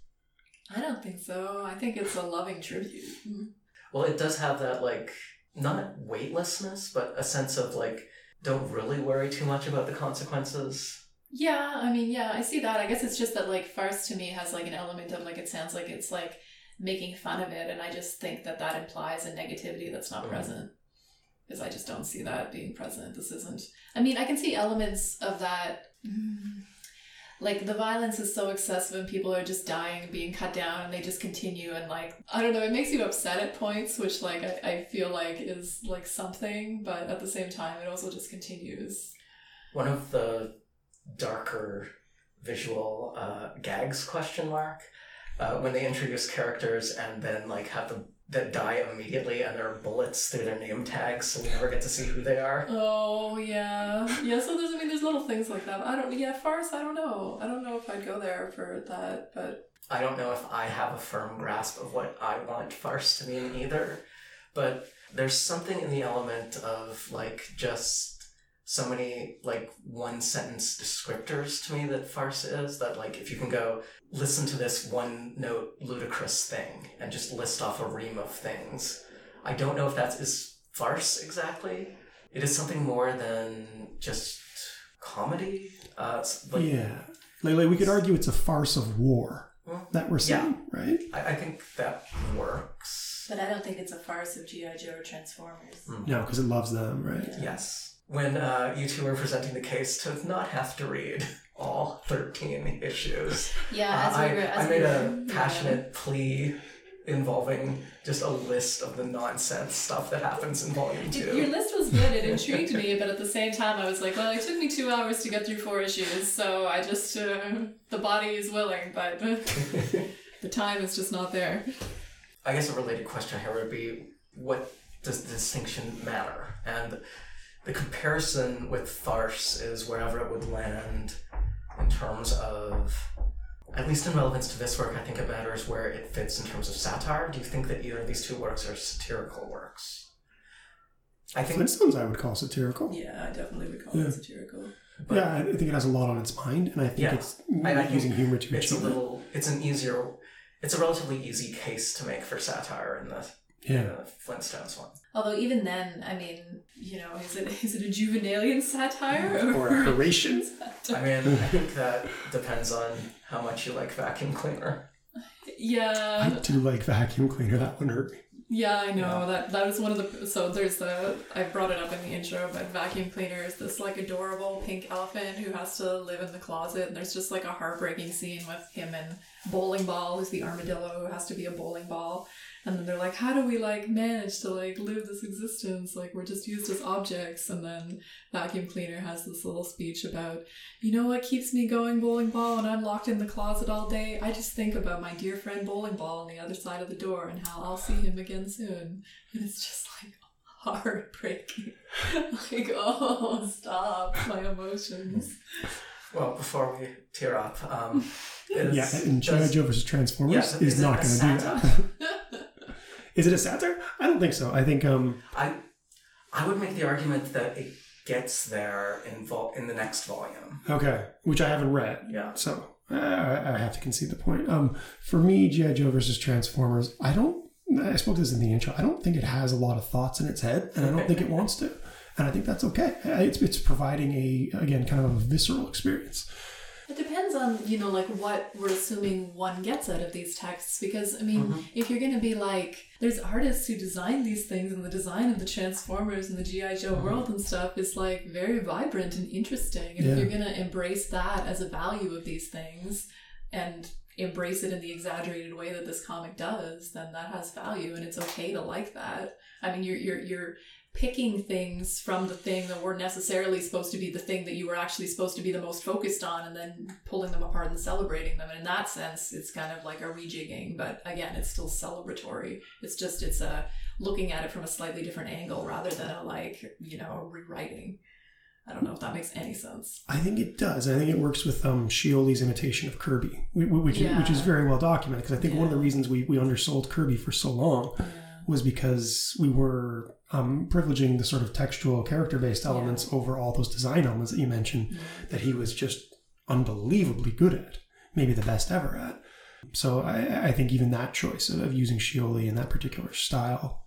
I don't think so. I think it's a loving tribute. Mm. Well, it does have that like not weightlessness, but a sense of like don't really worry too much about the consequences. Yeah, I mean, yeah, I see that. I guess it's just that like farce to me has like an element of like it sounds like it's like making fun of it, and I just think that that implies a negativity that's not Mhm. present because I just don't see that being present. This isn't. I mean, I can see elements of that. Mm. Like the violence is so excessive and people are just dying and being cut down and they just continue and like I don't know, it makes you upset at points, which like I, I feel like is like something, but at the same time it also just continues. One of the darker visual uh, gags question mark uh, when they introduce characters and then like have the that die immediately and there are bullets through their name tags, so we never get to see who they are. Oh yeah, yeah. So there's, I mean, there's little things like that. I don't, yeah, farce. I don't know. I don't know if I'd go there for that, but I don't know if I have a firm grasp of what I want farce to mean either, but there's something in the element of like just so many like one sentence descriptors to me that farce is that like if you can go listen to this one note ludicrous thing and just list off a ream of things i don't know if that is is farce exactly it is something more than just comedy uh like yeah. Like, like we could argue it's a farce of war well, that we're seeing, right? I, I think that works but I don't think it's a farce of GI Joe or Transformers. No, because it loves them, right? Yes. When uh, you two were presenting the case to not have to read all 13 issues, Yeah, uh, as I, we were, as I we made were, a yeah. passionate plea involving just a list of the nonsense stuff that happens in Volume 2. Your list was good. It intrigued me, but at the same time, I was like, well, it took me two hours to get through four issues, so I just uh, the body is willing, but the time is just not there. I guess a related question here would be what does the distinction matter? And the comparison with farce is wherever it would land in terms of, at least in relevance to this work, I think it matters where it fits in terms of satire. Do you think that either of these two works are satirical works? I think, Flintstones, I would call satirical. Yeah, I definitely would call Yeah. it satirical. but yeah, I think it has a lot on its mind, and I think Yeah. it's I- I think using humor to it's a achieve it. little, it's an easier, it's a relatively easy case to make for satire in the, in Yeah. the Flintstones one. Although even then, I mean, you know, is it is it a juvenalian satire Or a Horatian. I mean, I think that depends on how much you like vacuum cleaner. Yeah, I do like vacuum cleaner. That one hurt me. yeah, I know Yeah. that that was one of the. So there's the I brought it up in the intro, but vacuum cleaner is this like adorable pink elephant who has to live in the closet, and there's just like a heartbreaking scene with him and bowling ball, who's the armadillo who has to be a bowling ball. And then they're like, how do we like manage to like live this existence? Like we're just used as objects. And then vacuum cleaner has this little speech about, you know what keeps me going, bowling ball, and I'm locked in the closet all day. I just think about my dear friend bowling ball on the other side of the door and how I'll see him again soon. And it's just like heartbreaking. like, oh, stop my emotions. Well, before we tear up, um, is, yeah, and G.I. Joe versus Transformers Yes, is, is not going to do that. is it a satire? I don't think so. I think um, I, I would make the argument that it gets there in vol- in the next volume. okay, which I haven't read. Yeah. So uh, I I have to concede the point. Um, for me, GI Joe versus Transformers, I don't. I spoke to this in the intro. I don't think it has a lot of thoughts in its head, and I don't think it wants to. And I think that's okay. It's it's providing a again kind of a visceral experience. Depends on, you know, like what we're assuming one gets out of these texts. Because, I mean, mm-hmm. if you're going to be like, there's artists who design these things, and the design of the Transformers and the G.I. Joe mm-hmm. world and stuff is like very vibrant and interesting. And Yeah. if you're going to embrace that as a value of these things and embrace it in the exaggerated way that this comic does, then that has value and it's okay to like that. I mean, you're, you're, you're, picking things from the thing that weren't necessarily supposed to be the thing that you were actually supposed to be the most focused on and then pulling them apart and celebrating them and in that sense it's kind of like a rejigging but again it's still celebratory it's just it's a looking at it from a slightly different angle rather than a like you know rewriting i don't know if that makes any sense I think it does. I think it works with um, Scioli's imitation of Kirby, wh- wh- which, Yeah. which is very well documented. Because I think one of the reasons we, we undersold Kirby for so long was because we were um, privileging the sort of textual character based elements over all those design elements that you mentioned that he was just unbelievably good at, maybe the best ever at. So I, I think even that choice of using Scioli in that particular style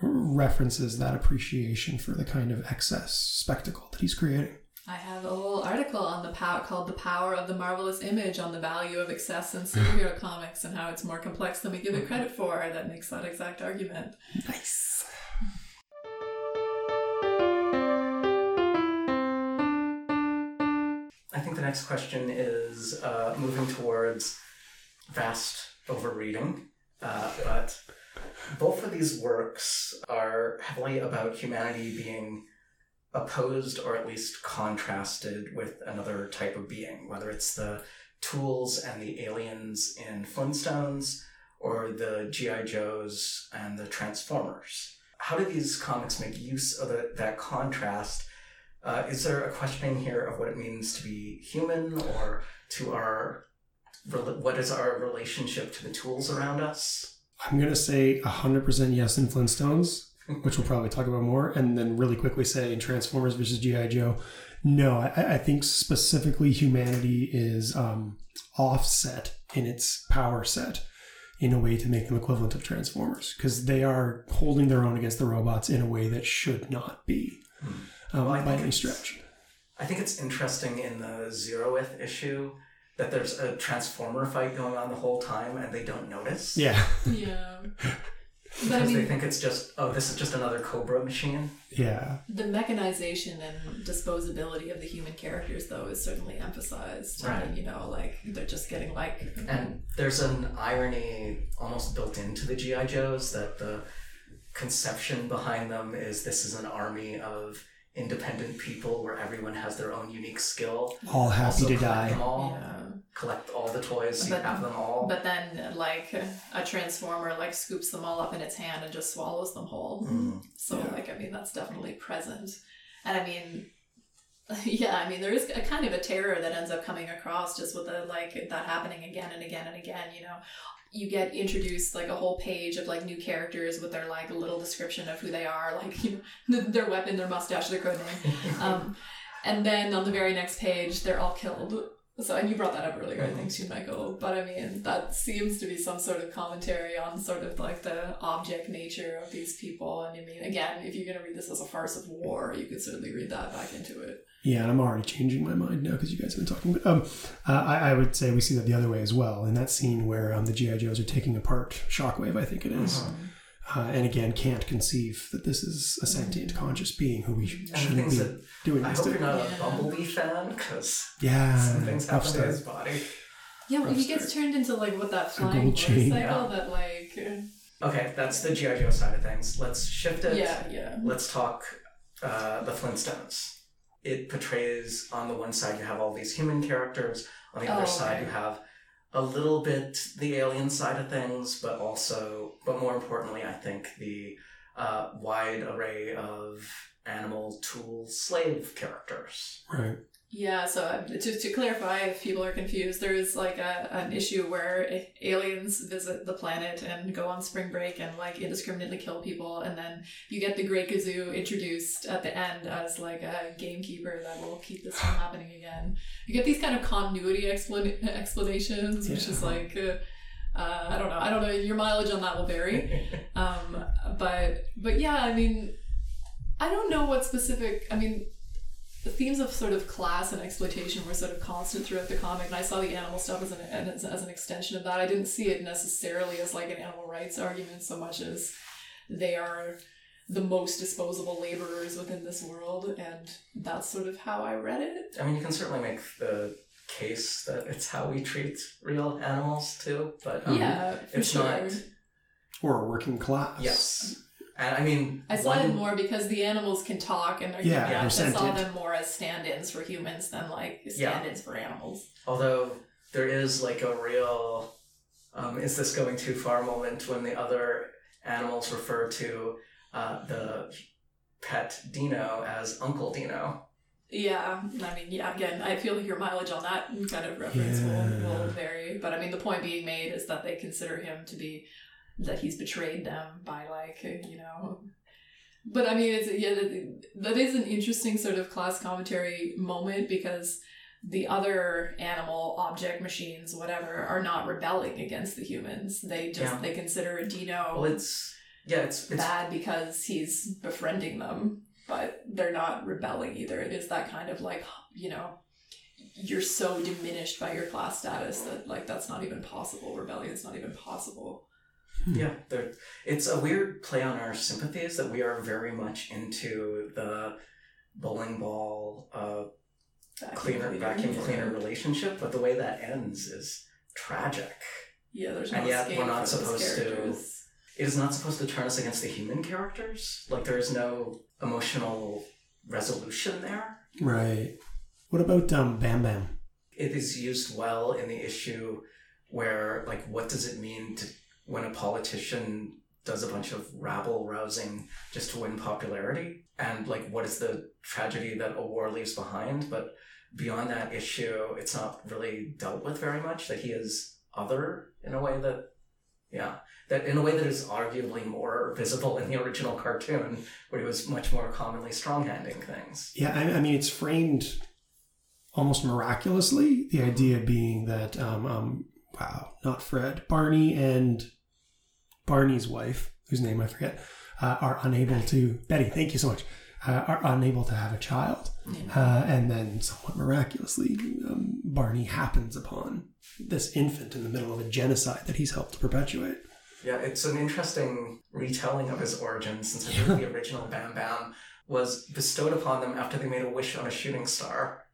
references that appreciation for the kind of excess spectacle that he's creating. I have a whole article on the power called "The Power of the Marvelous Image" on the value of excess in superhero comics and how it's more complex than we give it credit for. That makes that exact argument. Nice. Next question is uh, moving towards vast overreading, uh, but both of these works are heavily about humanity being opposed or at least contrasted with another type of being, whether it's the tools and the aliens in Flintstones or the GI Joes and the Transformers. How do these comics make use of the, that contrast? Uh, is there a questioning here of what it means to be human, or to our what is our relationship to the tools around us? I'm going to say 100% yes in Flintstones, which we'll probably talk about more, and then really quickly say in Transformers versus G.I. Joe, no, I, I think specifically humanity is um, offset in its power set in a way to make them equivalent of Transformers because they are holding their own against the robots in a way that should not be um, Well, I by think any it's- stretch. I think it's interesting in the zeroth issue that there's a Transformer fight going on the whole time and they don't notice. Yeah, Yeah. Because I they think it's just, oh, this is just another Cobra machine. yeah, the mechanization and disposability of the human characters, though, is certainly emphasized. I mean, Right. you know, like they're just getting like. And there's an irony almost built into the G.I. Joes that the conception behind them is this is an army of independent people where everyone has their own unique skill. all happy Also to die. them all. yeah. Collect all the toys, so But- you have them all. But then, like, a transformer, like, scoops them all up in its hand and just swallows them whole. Mm. So, Yeah. like, I mean, that's definitely present. And I mean, yeah, I mean, there is a kind of a terror that ends up coming across just with the, like, that happening again and again and again, you know. You get introduced like a whole page of like new characters with their like little description of who they are, like you know, their weapon, their mustache, their code name. Um, and then on the very next page, they're all killed. So, and you brought that up earlier, I think, too, Michael. But I mean, that seems to be some sort of commentary on sort of like the object nature of these people. And I mean, again, if you're going to read this as a farce of war, you could certainly read that back into it. Yeah, and I'm already changing my mind now because you guys have been talking. But um, uh, I, I would say we see that the other way as well in that scene where um, the GI Joes are taking apart Shockwave. I think it is. Mhm. Uh, and again, can't conceive that this is a sentient, conscious being who we sh- shouldn't things be that doing I this hope to. you're not Yeah. a Bumblebee fan because Yeah, some things happen to his body. Yeah, well, he gets turned into like what that flying gold chain. motorcycle Yeah. that like. Okay, that's the GI Joe side of things. Let's shift it. Yeah, yeah. Let's talk uh, the Flintstones. It portrays on the one side you have all these human characters, on the Oh, other side right. you have a little bit the alien side of things, but also, but more importantly, I think the uh, wide array of animal tool slave characters. Right. Yeah, so uh, to, to clarify, if people are confused, there is like a, an issue where aliens visit the planet and go on spring break and like indiscriminately kill people, and then you get the Great Gazoo introduced at the end as like a gamekeeper that will keep this from happening again. You get these kind of continuity explan- explanations, which is like. Uh, uh, I don't know. I don't know. Your mileage on that will vary. Um, but but yeah, I mean, I don't know what specific. I mean, the themes of sort of class and exploitation were sort of constant throughout the comic, and I saw the animal stuff as an as, as an extension of that. I didn't see it necessarily as like an animal rights argument so much as they are the most disposable laborers within this world, and that's sort of how I read it. I mean, you can certainly make the case that it's how we treat real animals too, but um, yeah, it's sure. not. Or a working class. Yes, and I mean, I saw one- it more because the animals can talk, and they're Yeah, yeah, I saw them more as stand-ins for humans than like stand-ins for animals. Although there is like a real, um, is this going too far moment when the other animals refer to uh, the pet Dino as Uncle Dino. Yeah, I mean, yeah. Again, I feel like your mileage on that kind of reference will, will vary, but I mean, the point being made is that they consider him to be that he's betrayed them by like you know. But I mean, it's yeah, that, that is an interesting sort of class commentary moment because the other animal object machines whatever are not rebelling against the humans they just Yeah. they consider a dino Well, it's yeah, it's it's bad because he's befriending them, but they're not rebelling either. It is that kind of like, you know, you're so diminished by your class status that like that's not even possible. Rebellion's not even possible. Yeah. It's a weird play on our sympathies that we are very much into the bowling ball, uh, Vacuum cleaner, vacuum cleaner relationship, but the way that ends is tragic. Yeah, there's no And yet escape we're not for those supposed to- characters. it is not supposed to turn us against the human characters. Like there is no emotional resolution there. Right. What about um, Bam Bam? It is used well in the issue where like what does it mean to when a politician does a bunch of rabble rousing just to win popularity and like what is the tragedy that a war leaves behind but beyond that issue it's not really dealt with very much that he is other in a way that yeah that in a way that is arguably more visible in the original cartoon where he was much more commonly strong-handing things Yeah, I, I mean, it's framed almost miraculously. The idea being that, um, um, wow, not Fred, Barney and Barney's wife, whose name I forget, uh, are unable to, Betty, thank you so much, uh, are unable to have a child. Uh, and then, somewhat miraculously, um, Barney happens upon this infant in the middle of a genocide that he's helped to perpetuate. Yeah, it's an interesting retelling of his origins since I think the original Bam Bam was bestowed upon them after they made a wish on a shooting star.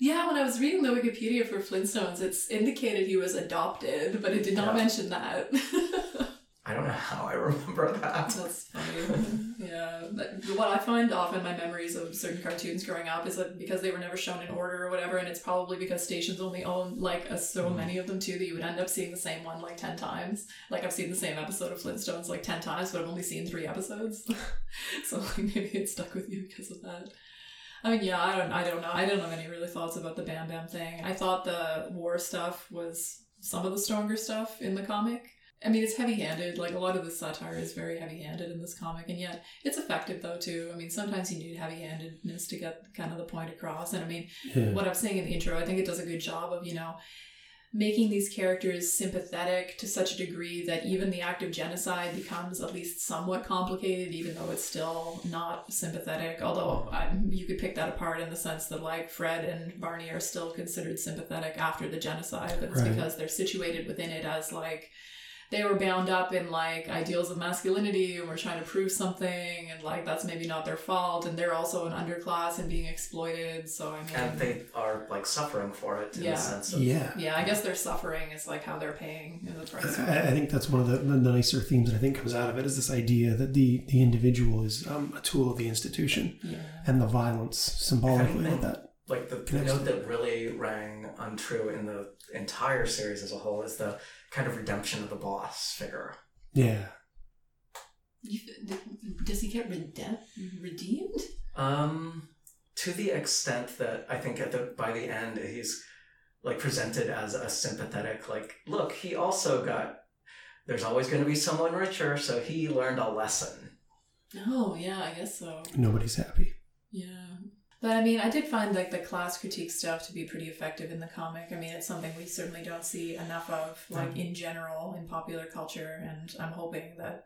Yeah, when I was reading the Wikipedia for Flintstones, it's indicated he was adopted, but it did not Yeah. mention that. I don't know how I remember that. That's funny. yeah. But what I find often my memories of certain cartoons growing up is that because they were never shown in order or whatever, and it's probably because stations only own like a, so Mm. many of them too that you would end up seeing the same one like 10 times. Like I've seen the same episode of Flintstones like 10 times, but I've only seen three episodes. so like maybe it stuck with you because of that. I mean, yeah, I don't, I don't know. I don't have any really thoughts about the Bam Bam thing. I thought the war stuff was some of the stronger stuff in the comic. I mean, it's heavy handed. Like, a lot of the satire is very heavy handed in this comic, and yet it's effective, though, too. I mean, sometimes you need heavy handedness to get kind of the point across. And I mean, Yeah. what I'm saying in the intro, I think it does a good job of, you know, making these characters sympathetic to such a degree that even the act of genocide becomes at least somewhat complicated, even though it's still not sympathetic. Although I, you could pick that apart in the sense that, like, Fred and Barney are still considered sympathetic after the genocide, but it's Right. because they're situated within it as, like, they were bound up in like ideals of masculinity and were trying to prove something and like that's maybe not their fault and they're also an underclass and being exploited so i mean And they are like suffering for it in Yeah. the sense of Yeah. yeah i guess their suffering is like how they're paying in the price I, I think that's one of the, the nicer themes that I think comes out of it is this idea that the, the individual is um, a tool of the institution yeah and the violence symbolically of that. like the, the note that really rang untrue in the entire series as a whole is the kind of redemption of the boss figure. Yeah. You- does he get redem- redeemed Um, to the extent that I think at the by the end he's like presented as a sympathetic like look he also got there's always going to be someone richer so he learned a lesson. oh yeah i guess so Nobody's happy. Yeah. But I mean, I did find like the class critique stuff to be pretty effective in the comic. I mean, it's something we certainly don't see enough of, like mm. in general, in popular culture. And I'm hoping that,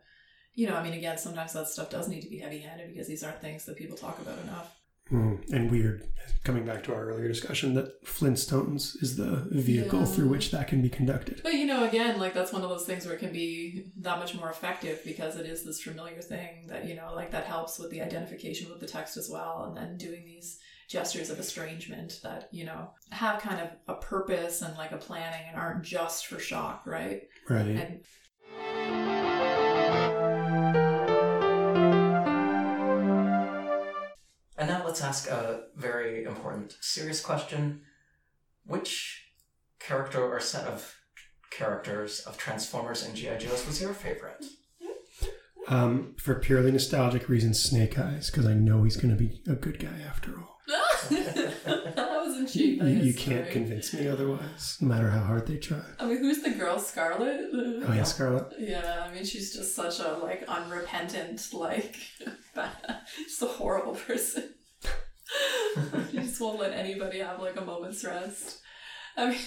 you know, I mean, again, sometimes that stuff does need to be heavy handed because these aren't things that people talk about enough. Mm. And weird, coming back to our earlier discussion, that Flintstones is the vehicle Yeah. through which that can be conducted. But you know, again, like that's one of those things where it can be that much more effective because it is this familiar thing that, you know, like that helps with the identification with the text as well. And then doing these gestures of estrangement that, you know, have kind of a purpose and like a planning and aren't just for shock, right? Right. And let's ask a very important, serious question. Which character or set of characters of Transformers and G.I. Joes was your favorite? Um, for purely nostalgic reasons, Snake Eyes, because I know he's going to be a good guy after all. that wasn't cheap. You, you can't right? convince me otherwise, no matter how hard they try. I mean, who's the girl, Scarlett? Oh yeah, Scarlett. Yeah, I mean, she's just such a like unrepentant, like just a horrible person. she just won't let anybody have like a moment's rest. I mean,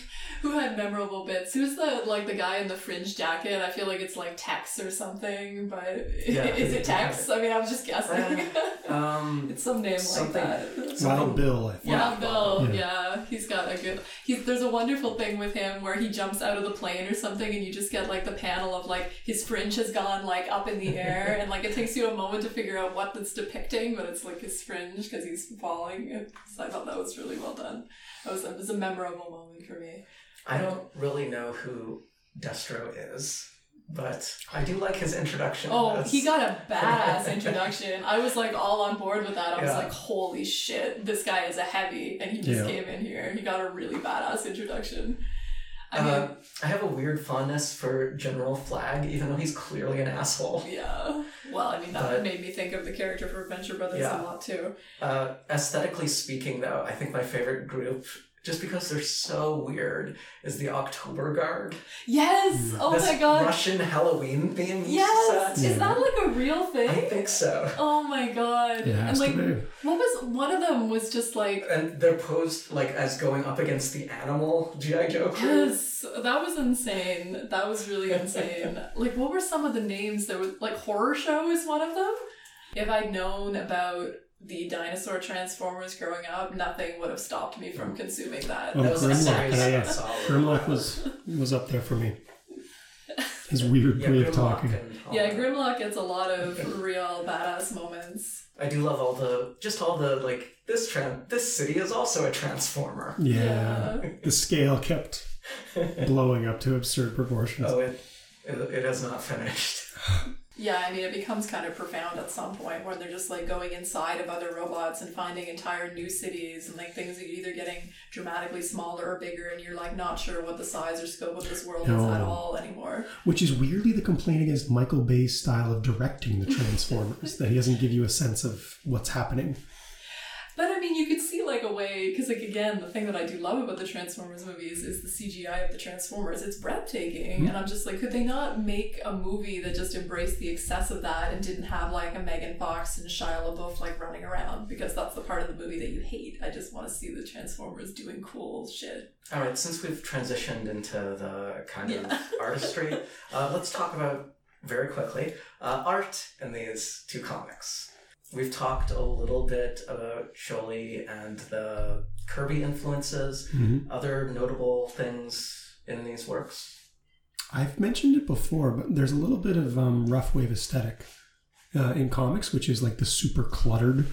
who had memorable bits? Who's the like the guy in the fringe jacket? I feel like it's like Tex or something, but Yeah, is it Tex? I mean, I was just guessing. Um, it's some name something- like that. Wild Bill, I think. Yeah, Yeah. Bill. Yeah. Yeah. he's got a good. He's there's a wonderful thing with him where he jumps out of the plane or something, and you just get like the panel of like his fringe has gone like up in the air, and like it takes you a moment to figure out what that's depicting, but it's like his fringe because he's falling. So I thought that was really well done. That was it was a memorable moment for me. I don't really know who Destro is, but I do like his introduction. Oh, as- he got a badass introduction. I was like all on board with that. I was Yeah. like, holy shit, this guy is a heavy, and he just Yeah. came in here. And he got a really badass introduction. I mean, Uh, I have a weird fondness for General Flagg, even though he's clearly an asshole. yeah. Well, I mean, that but- made me think of the character for Adventure Brothers Yeah. a lot too. Uh, aesthetically speaking, though, I think my favorite group, just because they're so weird, is the October Guard. Yes. Mm. Oh this my god. Russian Halloween theme. yes. set. Is that like a real thing? I think so. Oh my god. It and has like, to be. what was one of them was just like. And they're posed like as going up against the animal GI Joe crew. Yes, that was insane. That was really insane. like, what were some of the names? There was like Horrorshow is one of them. If I'd known about the dinosaur transformers growing up, nothing would have stopped me from oh. consuming that. Oh, That was a Grimlock, series yeah, yeah. Grimlock was was up there for me. His weird Yeah, way of talking. yeah. Grimlock gets a lot of real badass moments. I do love all the just all the like this tran this city is also a transformer. Yeah. The scale kept blowing up to absurd proportions. Oh, it, it it has not finished. Yeah, I mean, it becomes kind of profound at some point where they're just like going inside of other robots and finding entire new cities and like things that are either getting dramatically smaller or bigger, and you're like not sure what the size or scope of this world is at all anymore. Which is weirdly the complaint against Michael Bay's style of directing the Transformers, that he doesn't give you a sense of what's happening. But I mean, you could like a way because like again, the thing that I do love about the Transformers movies is the CGI of the Transformers. It's breathtaking, and I'm just like, could they not make a movie that just embraced the excess of that and didn't have like a Megan Fox and Shia LaBeouf like running around because that's the part of the movie that you hate. I just want to see the Transformers doing cool shit. All right, since we've transitioned into the kind of Yeah. artistry, uh, let's talk about very quickly uh, art in these two comics. We've talked a little bit about Scioli and the Kirby influences, Mhm. other notable things in these works. I've mentioned it before, but there's a little bit of um, rough wave aesthetic uh, in comics, which is like the super cluttered,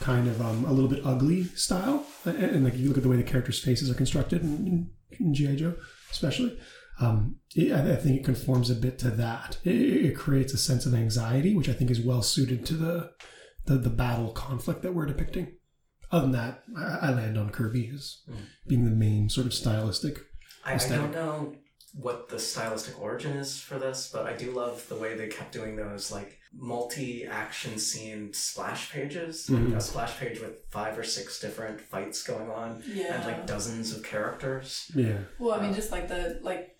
kind of um, a little bit ugly style. And, and like you look at the way the characters' faces are constructed in, in, in GI Joe, especially. Um, it, I I think it conforms a bit to that. It, it creates a sense of anxiety, which I think is well suited to the the, the battle conflict that we're depicting. Other than that, I, I land on Kirby as Mm. being the main sort of stylistic. I, I don't know what the stylistic origin is for this, but I do love the way they kept doing those like multi-action scene splash pages. Mhm. A splash page with five or six different fights going on Yeah. and like dozens of characters. Yeah. Well, I mean, just like the like.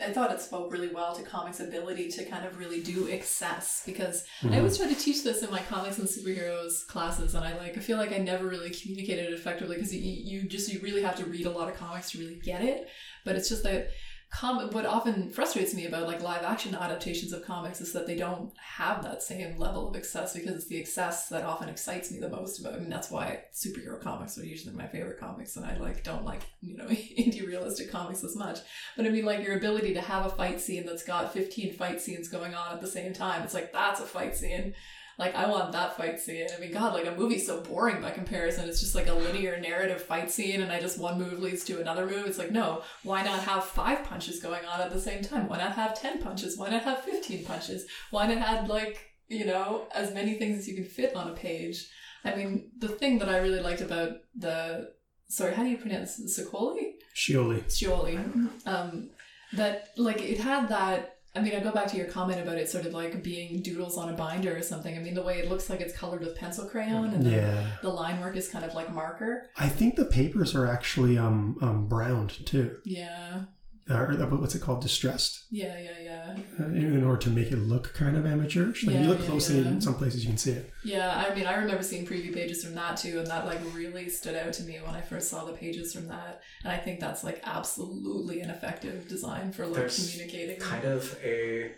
I thought it spoke really well to comics' ability to kind of really do excess because Mm-hmm. I always try to teach this in my comics and superheroes classes, and I like I feel like I never really communicated it effectively because you, you just you really have to read a lot of comics to really get it. But it's just that com- what often frustrates me about like live action adaptations of comics is that they don't have that same level of excess because it's the excess that often excites me the most about. I mean, that's why superhero comics are usually my favorite comics, and I like don't like you know indie realistic comics as much. But I mean, like your ability to have a fight scene that's got 15 fight scenes going on at the same time. It's like, that's a fight scene. Like, I want that fight scene. I mean, God, like a movie's so boring by comparison. It's just like a linear narrative fight scene, and I just one move leads to another move. It's like, no, why not have five punches going on at the same time? Why not have 10 punches? Why not have 15 punches? Why not have, like, you know, as many things as you can fit on a page? I mean, the thing that I really liked about the. Sorry, how do you pronounce? Sicoli? Scioli. Surely. Um, that like it had that. I mean, I go back to your comment about it sort of like being doodles on a binder or something. I mean, the way it looks like it's colored with pencil crayon and the, the line work is kind of like marker. I think the papers are actually um, um browned too. Yeah, Or what's it called? Distressed. yeah, yeah, yeah. Uh, in order to make it look kind of amateurish. Like Yeah, you look yeah, closely, yeah. in some places you can see it. Yeah, I mean, I remember seeing preview pages from that too, and that like really stood out to me when I first saw the pages from that. And I think that's like absolutely an effective design for like There's communicating. Kind of a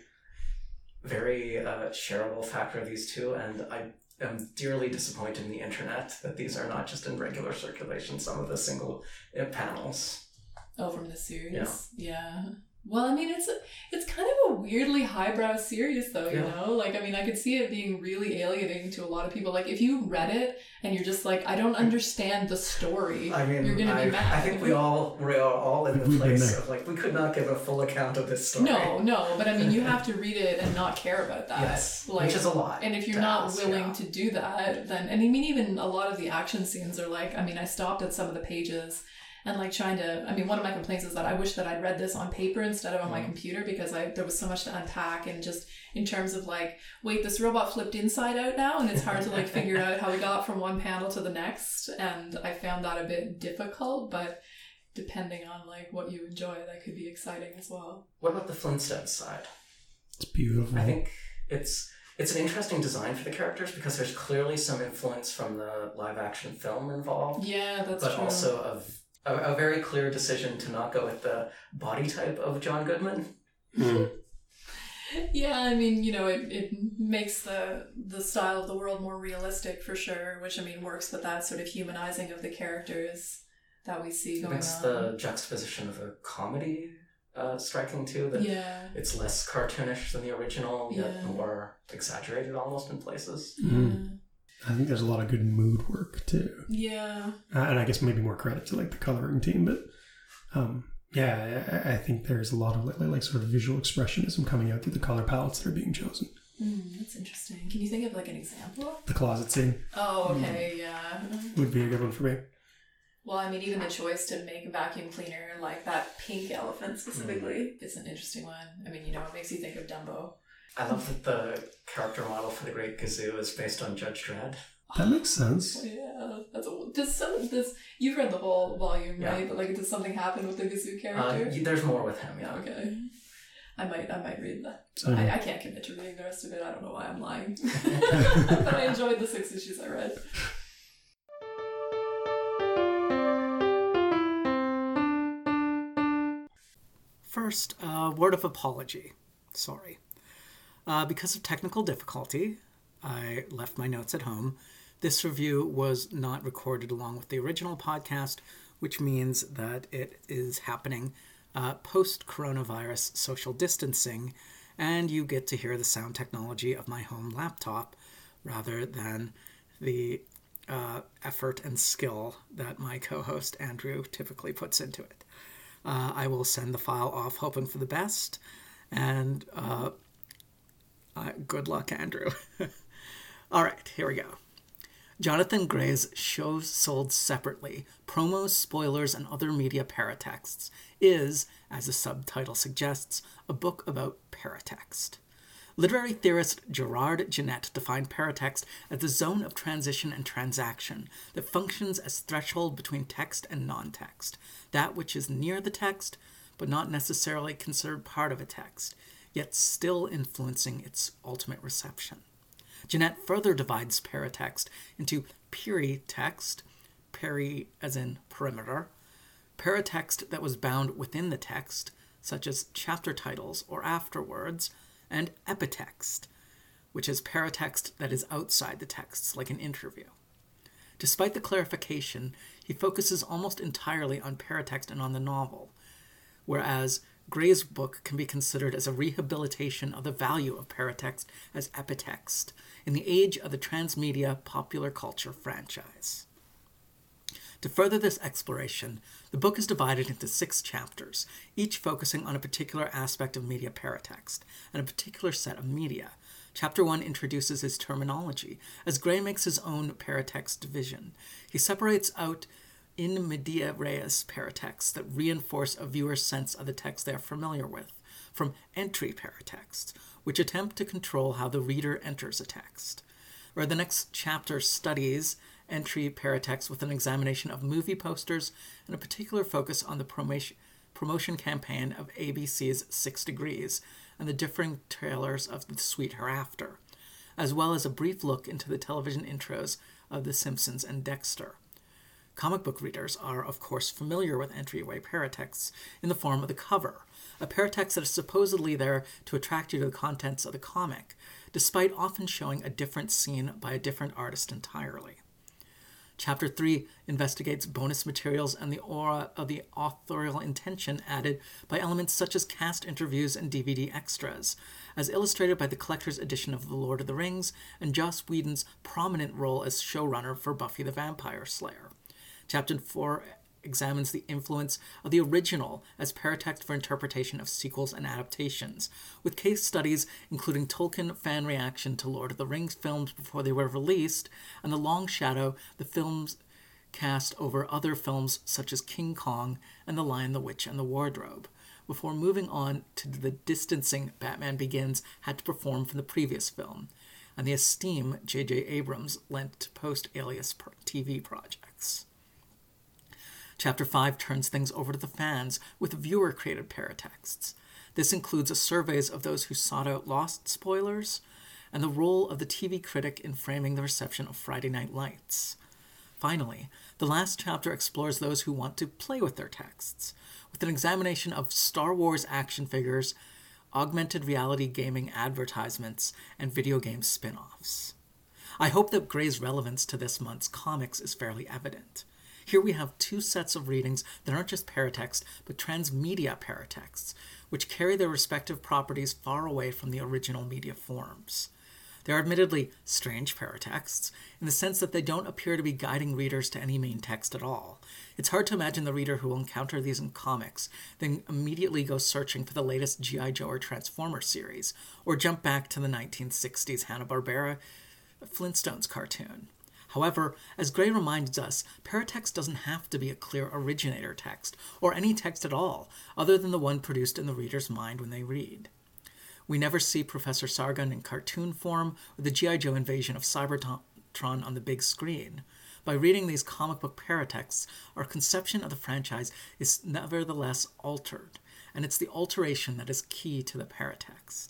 very uh, shareable factor of these two, and I am dearly disappointed in the internet that these are not just in regular circulation. Some of the single uh, panels. Oh, from the series. Yeah. Well, I mean, it's a, it's kind of a weirdly highbrow series, though. You Yeah. know, like I mean, I could see it being really alienating to a lot of people. Like, if you read it and you're just like, I don't understand the story. I mean, You're gonna be I, mad. I think we all we are all in the We've place of like we could not give a full account of this story. No, no, but I mean, you have to read it and not care about that. Yes, like, which is a lot. And if you're not ask, willing yeah. to do that, then and I mean even a lot of the action scenes are like I mean I stopped at some of the pages and like trying to i mean one of my complaints is that i wish that i'd read this on paper instead of on my Mhm. computer because i there was so much to unpack and just in terms of like wait this robot flipped inside out now and it's hard to like figure out how we got from one panel to the next and i found that a bit difficult but depending on like what you enjoy that could be exciting as well What about the Flintstones side? It's beautiful. I think it's it's an interesting design for the characters because there's clearly some influence from the live action film involved, yeah that's but true also a, a, a very clear decision to not go with the body type of John Goodman. Mm. Yeah, I mean, you know, it, it makes the the style of the world more realistic for sure, which I mean works with that sort of humanizing of the characters that we see It going makes on. the juxtaposition of the comedy uh, striking too. That yeah, it's less cartoonish than the original, yet Yeah. more exaggerated almost in places. Mm. I think there's a lot of good mood work too. yeah, Uh, and I guess maybe more credit to like the coloring team, but um, yeah, I, I think there's a lot of like, like sort of visual expressionism coming out through the color palettes that are being chosen. mm, that's interesting. Can you think of like an example? The closet scene Oh, okay, yeah. would be a good one for me. Well, I mean, even the choice to make a vacuum cleaner like that pink elephant specifically is an interesting one. I mean, you know, it makes you think of Dumbo. I love that the character model for the Great Gazoo is based on Judge Dredd. That makes sense. Yeah, that's a, does some does you've read the whole volume, Yeah. right? But like, does something happen with the Gazoo Uh, character? y- there's more with him, yeah. Okay, I might I might read that. So, I, I can't commit to reading the rest of it. I don't know why I'm lying, but I enjoyed the six issues I read. First, a word of apology. Sorry. Uh, because of technical difficulty, I left my notes at home. This review was not recorded along with the original podcast, which means that it is happening uh, post coronavirus social distancing, and you get to hear the sound technology of my home laptop rather than the uh, effort and skill that my co host Andrew typically puts into it. Uh, I will send the file off hoping for the best. And uh, good luck, Andrew. All right, here we go. Jonathan Gray's Shows Sold Separately Promos, Spoilers, and Other Media Paratexts is, as the subtitle suggests, a book about paratext. Literary theorist Gerard Genette defined paratext as the zone of transition and transaction that functions as threshold between text and non-text, that which is near the text but not necessarily considered part of a text, yet still influencing its ultimate reception. Genette further divides paratext into peritext, peri as in perimeter, paratext that was bound within the text, such as chapter titles or afterwords, and epitext, which is paratext that is outside the texts, like an interview. Despite the clarification, he focuses almost entirely on paratext and on the novel, whereas Gray's book can be considered as a rehabilitation of the value of paratext as epitext in the age of the transmedia popular culture franchise. To further this exploration, the book is divided into six chapters, each focusing on a particular aspect of media paratext and a particular set of media. Chapter 1 introduces his terminology, as Gray makes his own paratext division. He separates out in media res paratexts that reinforce a viewer's sense of the text they are familiar with, from entry paratexts, which attempt to control how the reader enters a text. Where the next chapter studies entry paratexts with an examination of movie posters and a particular focus on the promotion, promotion campaign of ABC's Six Degrees and the differing trailers of The Sweet Hereafter, as well as a brief look into the television intros of The Simpsons and Dexter. Comic book readers are, of course, familiar with entryway paratexts in the form of the cover, a paratext that is supposedly there to attract you to the contents of the comic, despite often showing a different scene by a different artist entirely. Chapter 3 investigates bonus materials and the aura of the authorial intention added by elements such as cast interviews and DVD extras, as illustrated by the collector's edition of The Lord of the Rings and Joss Whedon's prominent role as showrunner for Buffy the Vampire Slayer. Chapter 4 examines the influence of the original as paratext for interpretation of sequels and adaptations, with case studies including Tolkien fan reaction to Lord of the Rings films before they were released, and The Long Shadow, the film's cast over other films such as King Kong and The Lion, the Witch, and the Wardrobe, before moving on to the distancing Batman Begins had to perform from the previous film, and the esteem J.J. Abrams lent to post Alias TV projects. Chapter 5 turns things over to the fans with viewer created paratexts. This includes a surveys of those who sought out lost spoilers and the role of the TV critic in framing the reception of Friday Night Lights. Finally, the last chapter explores those who want to play with their texts, with an examination of Star Wars action figures, augmented reality gaming advertisements, and video game spin offs. I hope that Gray's relevance to this month's comics is fairly evident. Here we have two sets of readings that aren't just paratext, but transmedia paratexts, which carry their respective properties far away from the original media forms. They are admittedly strange paratexts, in the sense that they don't appear to be guiding readers to any main text at all. It's hard to imagine the reader who will encounter these in comics, then immediately go searching for the latest G.I. Joe or Transformer series, or jump back to the 1960s Hanna-Barbera Flintstones cartoon. However, as Gray reminds us, paratext doesn't have to be a clear originator text, or any text at all, other than the one produced in the reader's mind when they read. We never see Professor Sargon in cartoon form or the G.I. Joe invasion of Cybertron on the big screen. By reading these comic book paratexts, our conception of the franchise is nevertheless altered, and it's the alteration that is key to the paratext.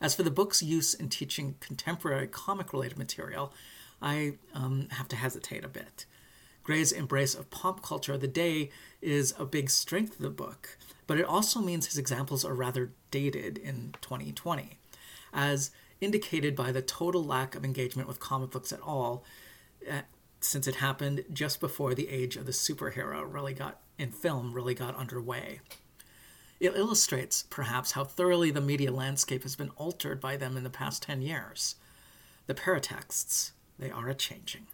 As for the book's use in teaching contemporary comic related material, I um, have to hesitate a bit. Gray's embrace of pop culture of the day is a big strength of the book, but it also means his examples are rather dated in 2020, as indicated by the total lack of engagement with comic books at all, uh, since it happened just before the age of the superhero really got in film really got underway. It illustrates, perhaps, how thoroughly the media landscape has been altered by them in the past 10 years. The paratexts, they are a changing.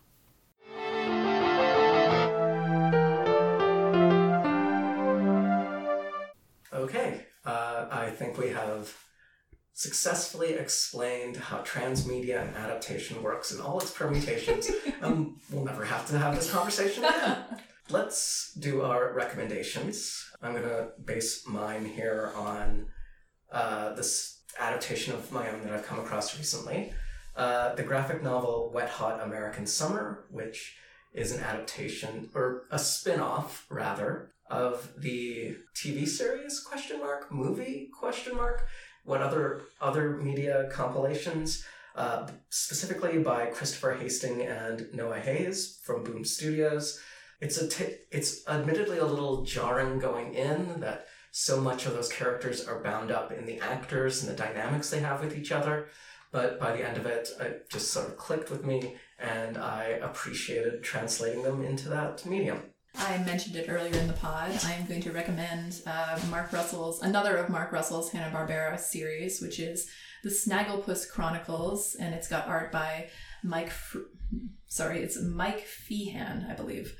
Okay, uh, I think we have successfully explained how transmedia and adaptation works in all its permutations. um, we'll never have to have this conversation again. Let's do our recommendations. I'm going to base mine here on uh, this adaptation of my own that I've come across recently. Uh, the graphic novel Wet Hot American Summer, which is an adaptation, or a spin off, rather, of the TV series question mark movie question mark what other other media compilations uh, specifically by Christopher Hasting and Noah Hayes from Boom Studios. It's a t- it's admittedly a little jarring going in that so much of those characters are bound up in the actors and the dynamics they have with each other but by the end of it it just sort of clicked with me and I appreciated translating them into that medium I mentioned it earlier in the pod. I am going to recommend uh, Mark Russell's another of Mark Russell's Hanna Barbera series, which is the Snagglepuss Chronicles, and it's got art by Mike. F- sorry, it's Mike Feehan, I believe.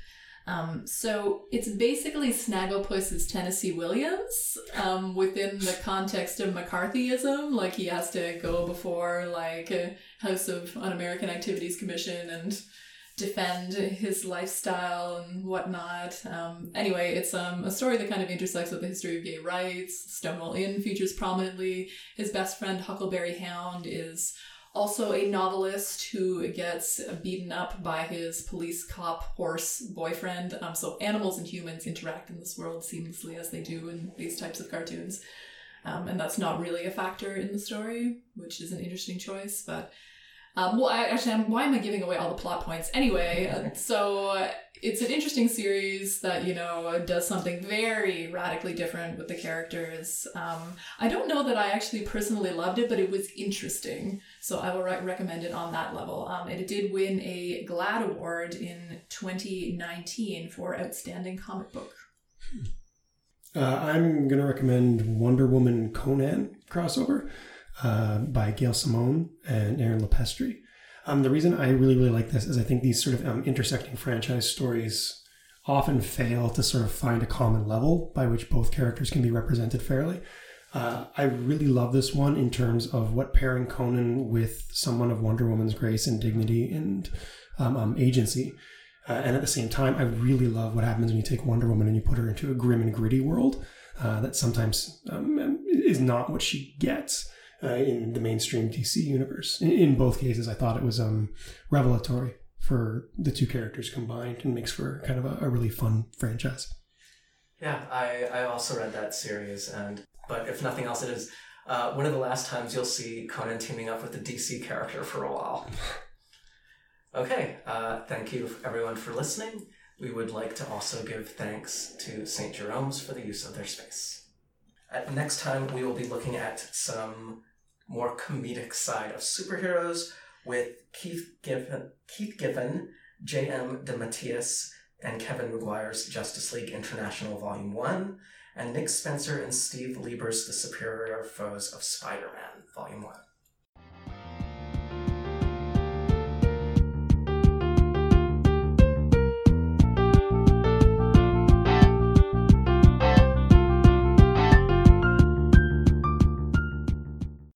Um, so it's basically Snagglepuss's Tennessee Williams um, within the context of McCarthyism. Like he has to go before like a House of Un-American Activities Commission and defend his lifestyle and whatnot. Um, anyway, it's um, a story that kind of intersects with the history of gay rights. Stonewall Inn features prominently. His best friend, Huckleberry Hound, is also a novelist who gets beaten up by his police cop horse boyfriend. Um, so animals and humans interact in this world seamlessly as they do in these types of cartoons. Um, and that's not really a factor in the story, which is an interesting choice, but um, well, I, actually, I'm, why am I giving away all the plot points? Anyway, uh, so uh, it's an interesting series that, you know, does something very radically different with the characters. Um, I don't know that I actually personally loved it, but it was interesting. So I will re- recommend it on that level. Um, it did win a GLAAD award in 2019 for Outstanding Comic Book. Uh, I'm going to recommend Wonder Woman Conan crossover uh, by Gail Simone and Aaron Lopresti. Um, the reason I really, really like this is I think these sort of um, intersecting franchise stories often fail to sort of find a common level by which both characters can be represented fairly. Uh, I really love this one in terms of what pairing Conan with someone of Wonder Woman's grace and dignity and um, um, agency Uh, and at the same time, I really love what happens when you take Wonder Woman and you put her into a grim and gritty world uh, that sometimes um, is not what she gets uh, in the mainstream DC universe. In, in, both cases, I thought it was um, revelatory for the two characters combined and makes for kind of a, a really fun franchise. Yeah, I, I also read that series, and but if nothing else, it is uh, one of the last times you'll see Conan teaming up with a DC character for a while. Okay, uh, thank you everyone for listening. We would like to also give thanks to St. Jerome's for the use of their space. At next time, we will be looking at some more comedic side of superheroes with Keith Giffen, Keith Giffen J.M. DeMatteis, and Kevin Maguire's Justice League International Volume 1, and Nick Spencer and Steve Lieber's The Superior Foes of Spider Man Volume 1.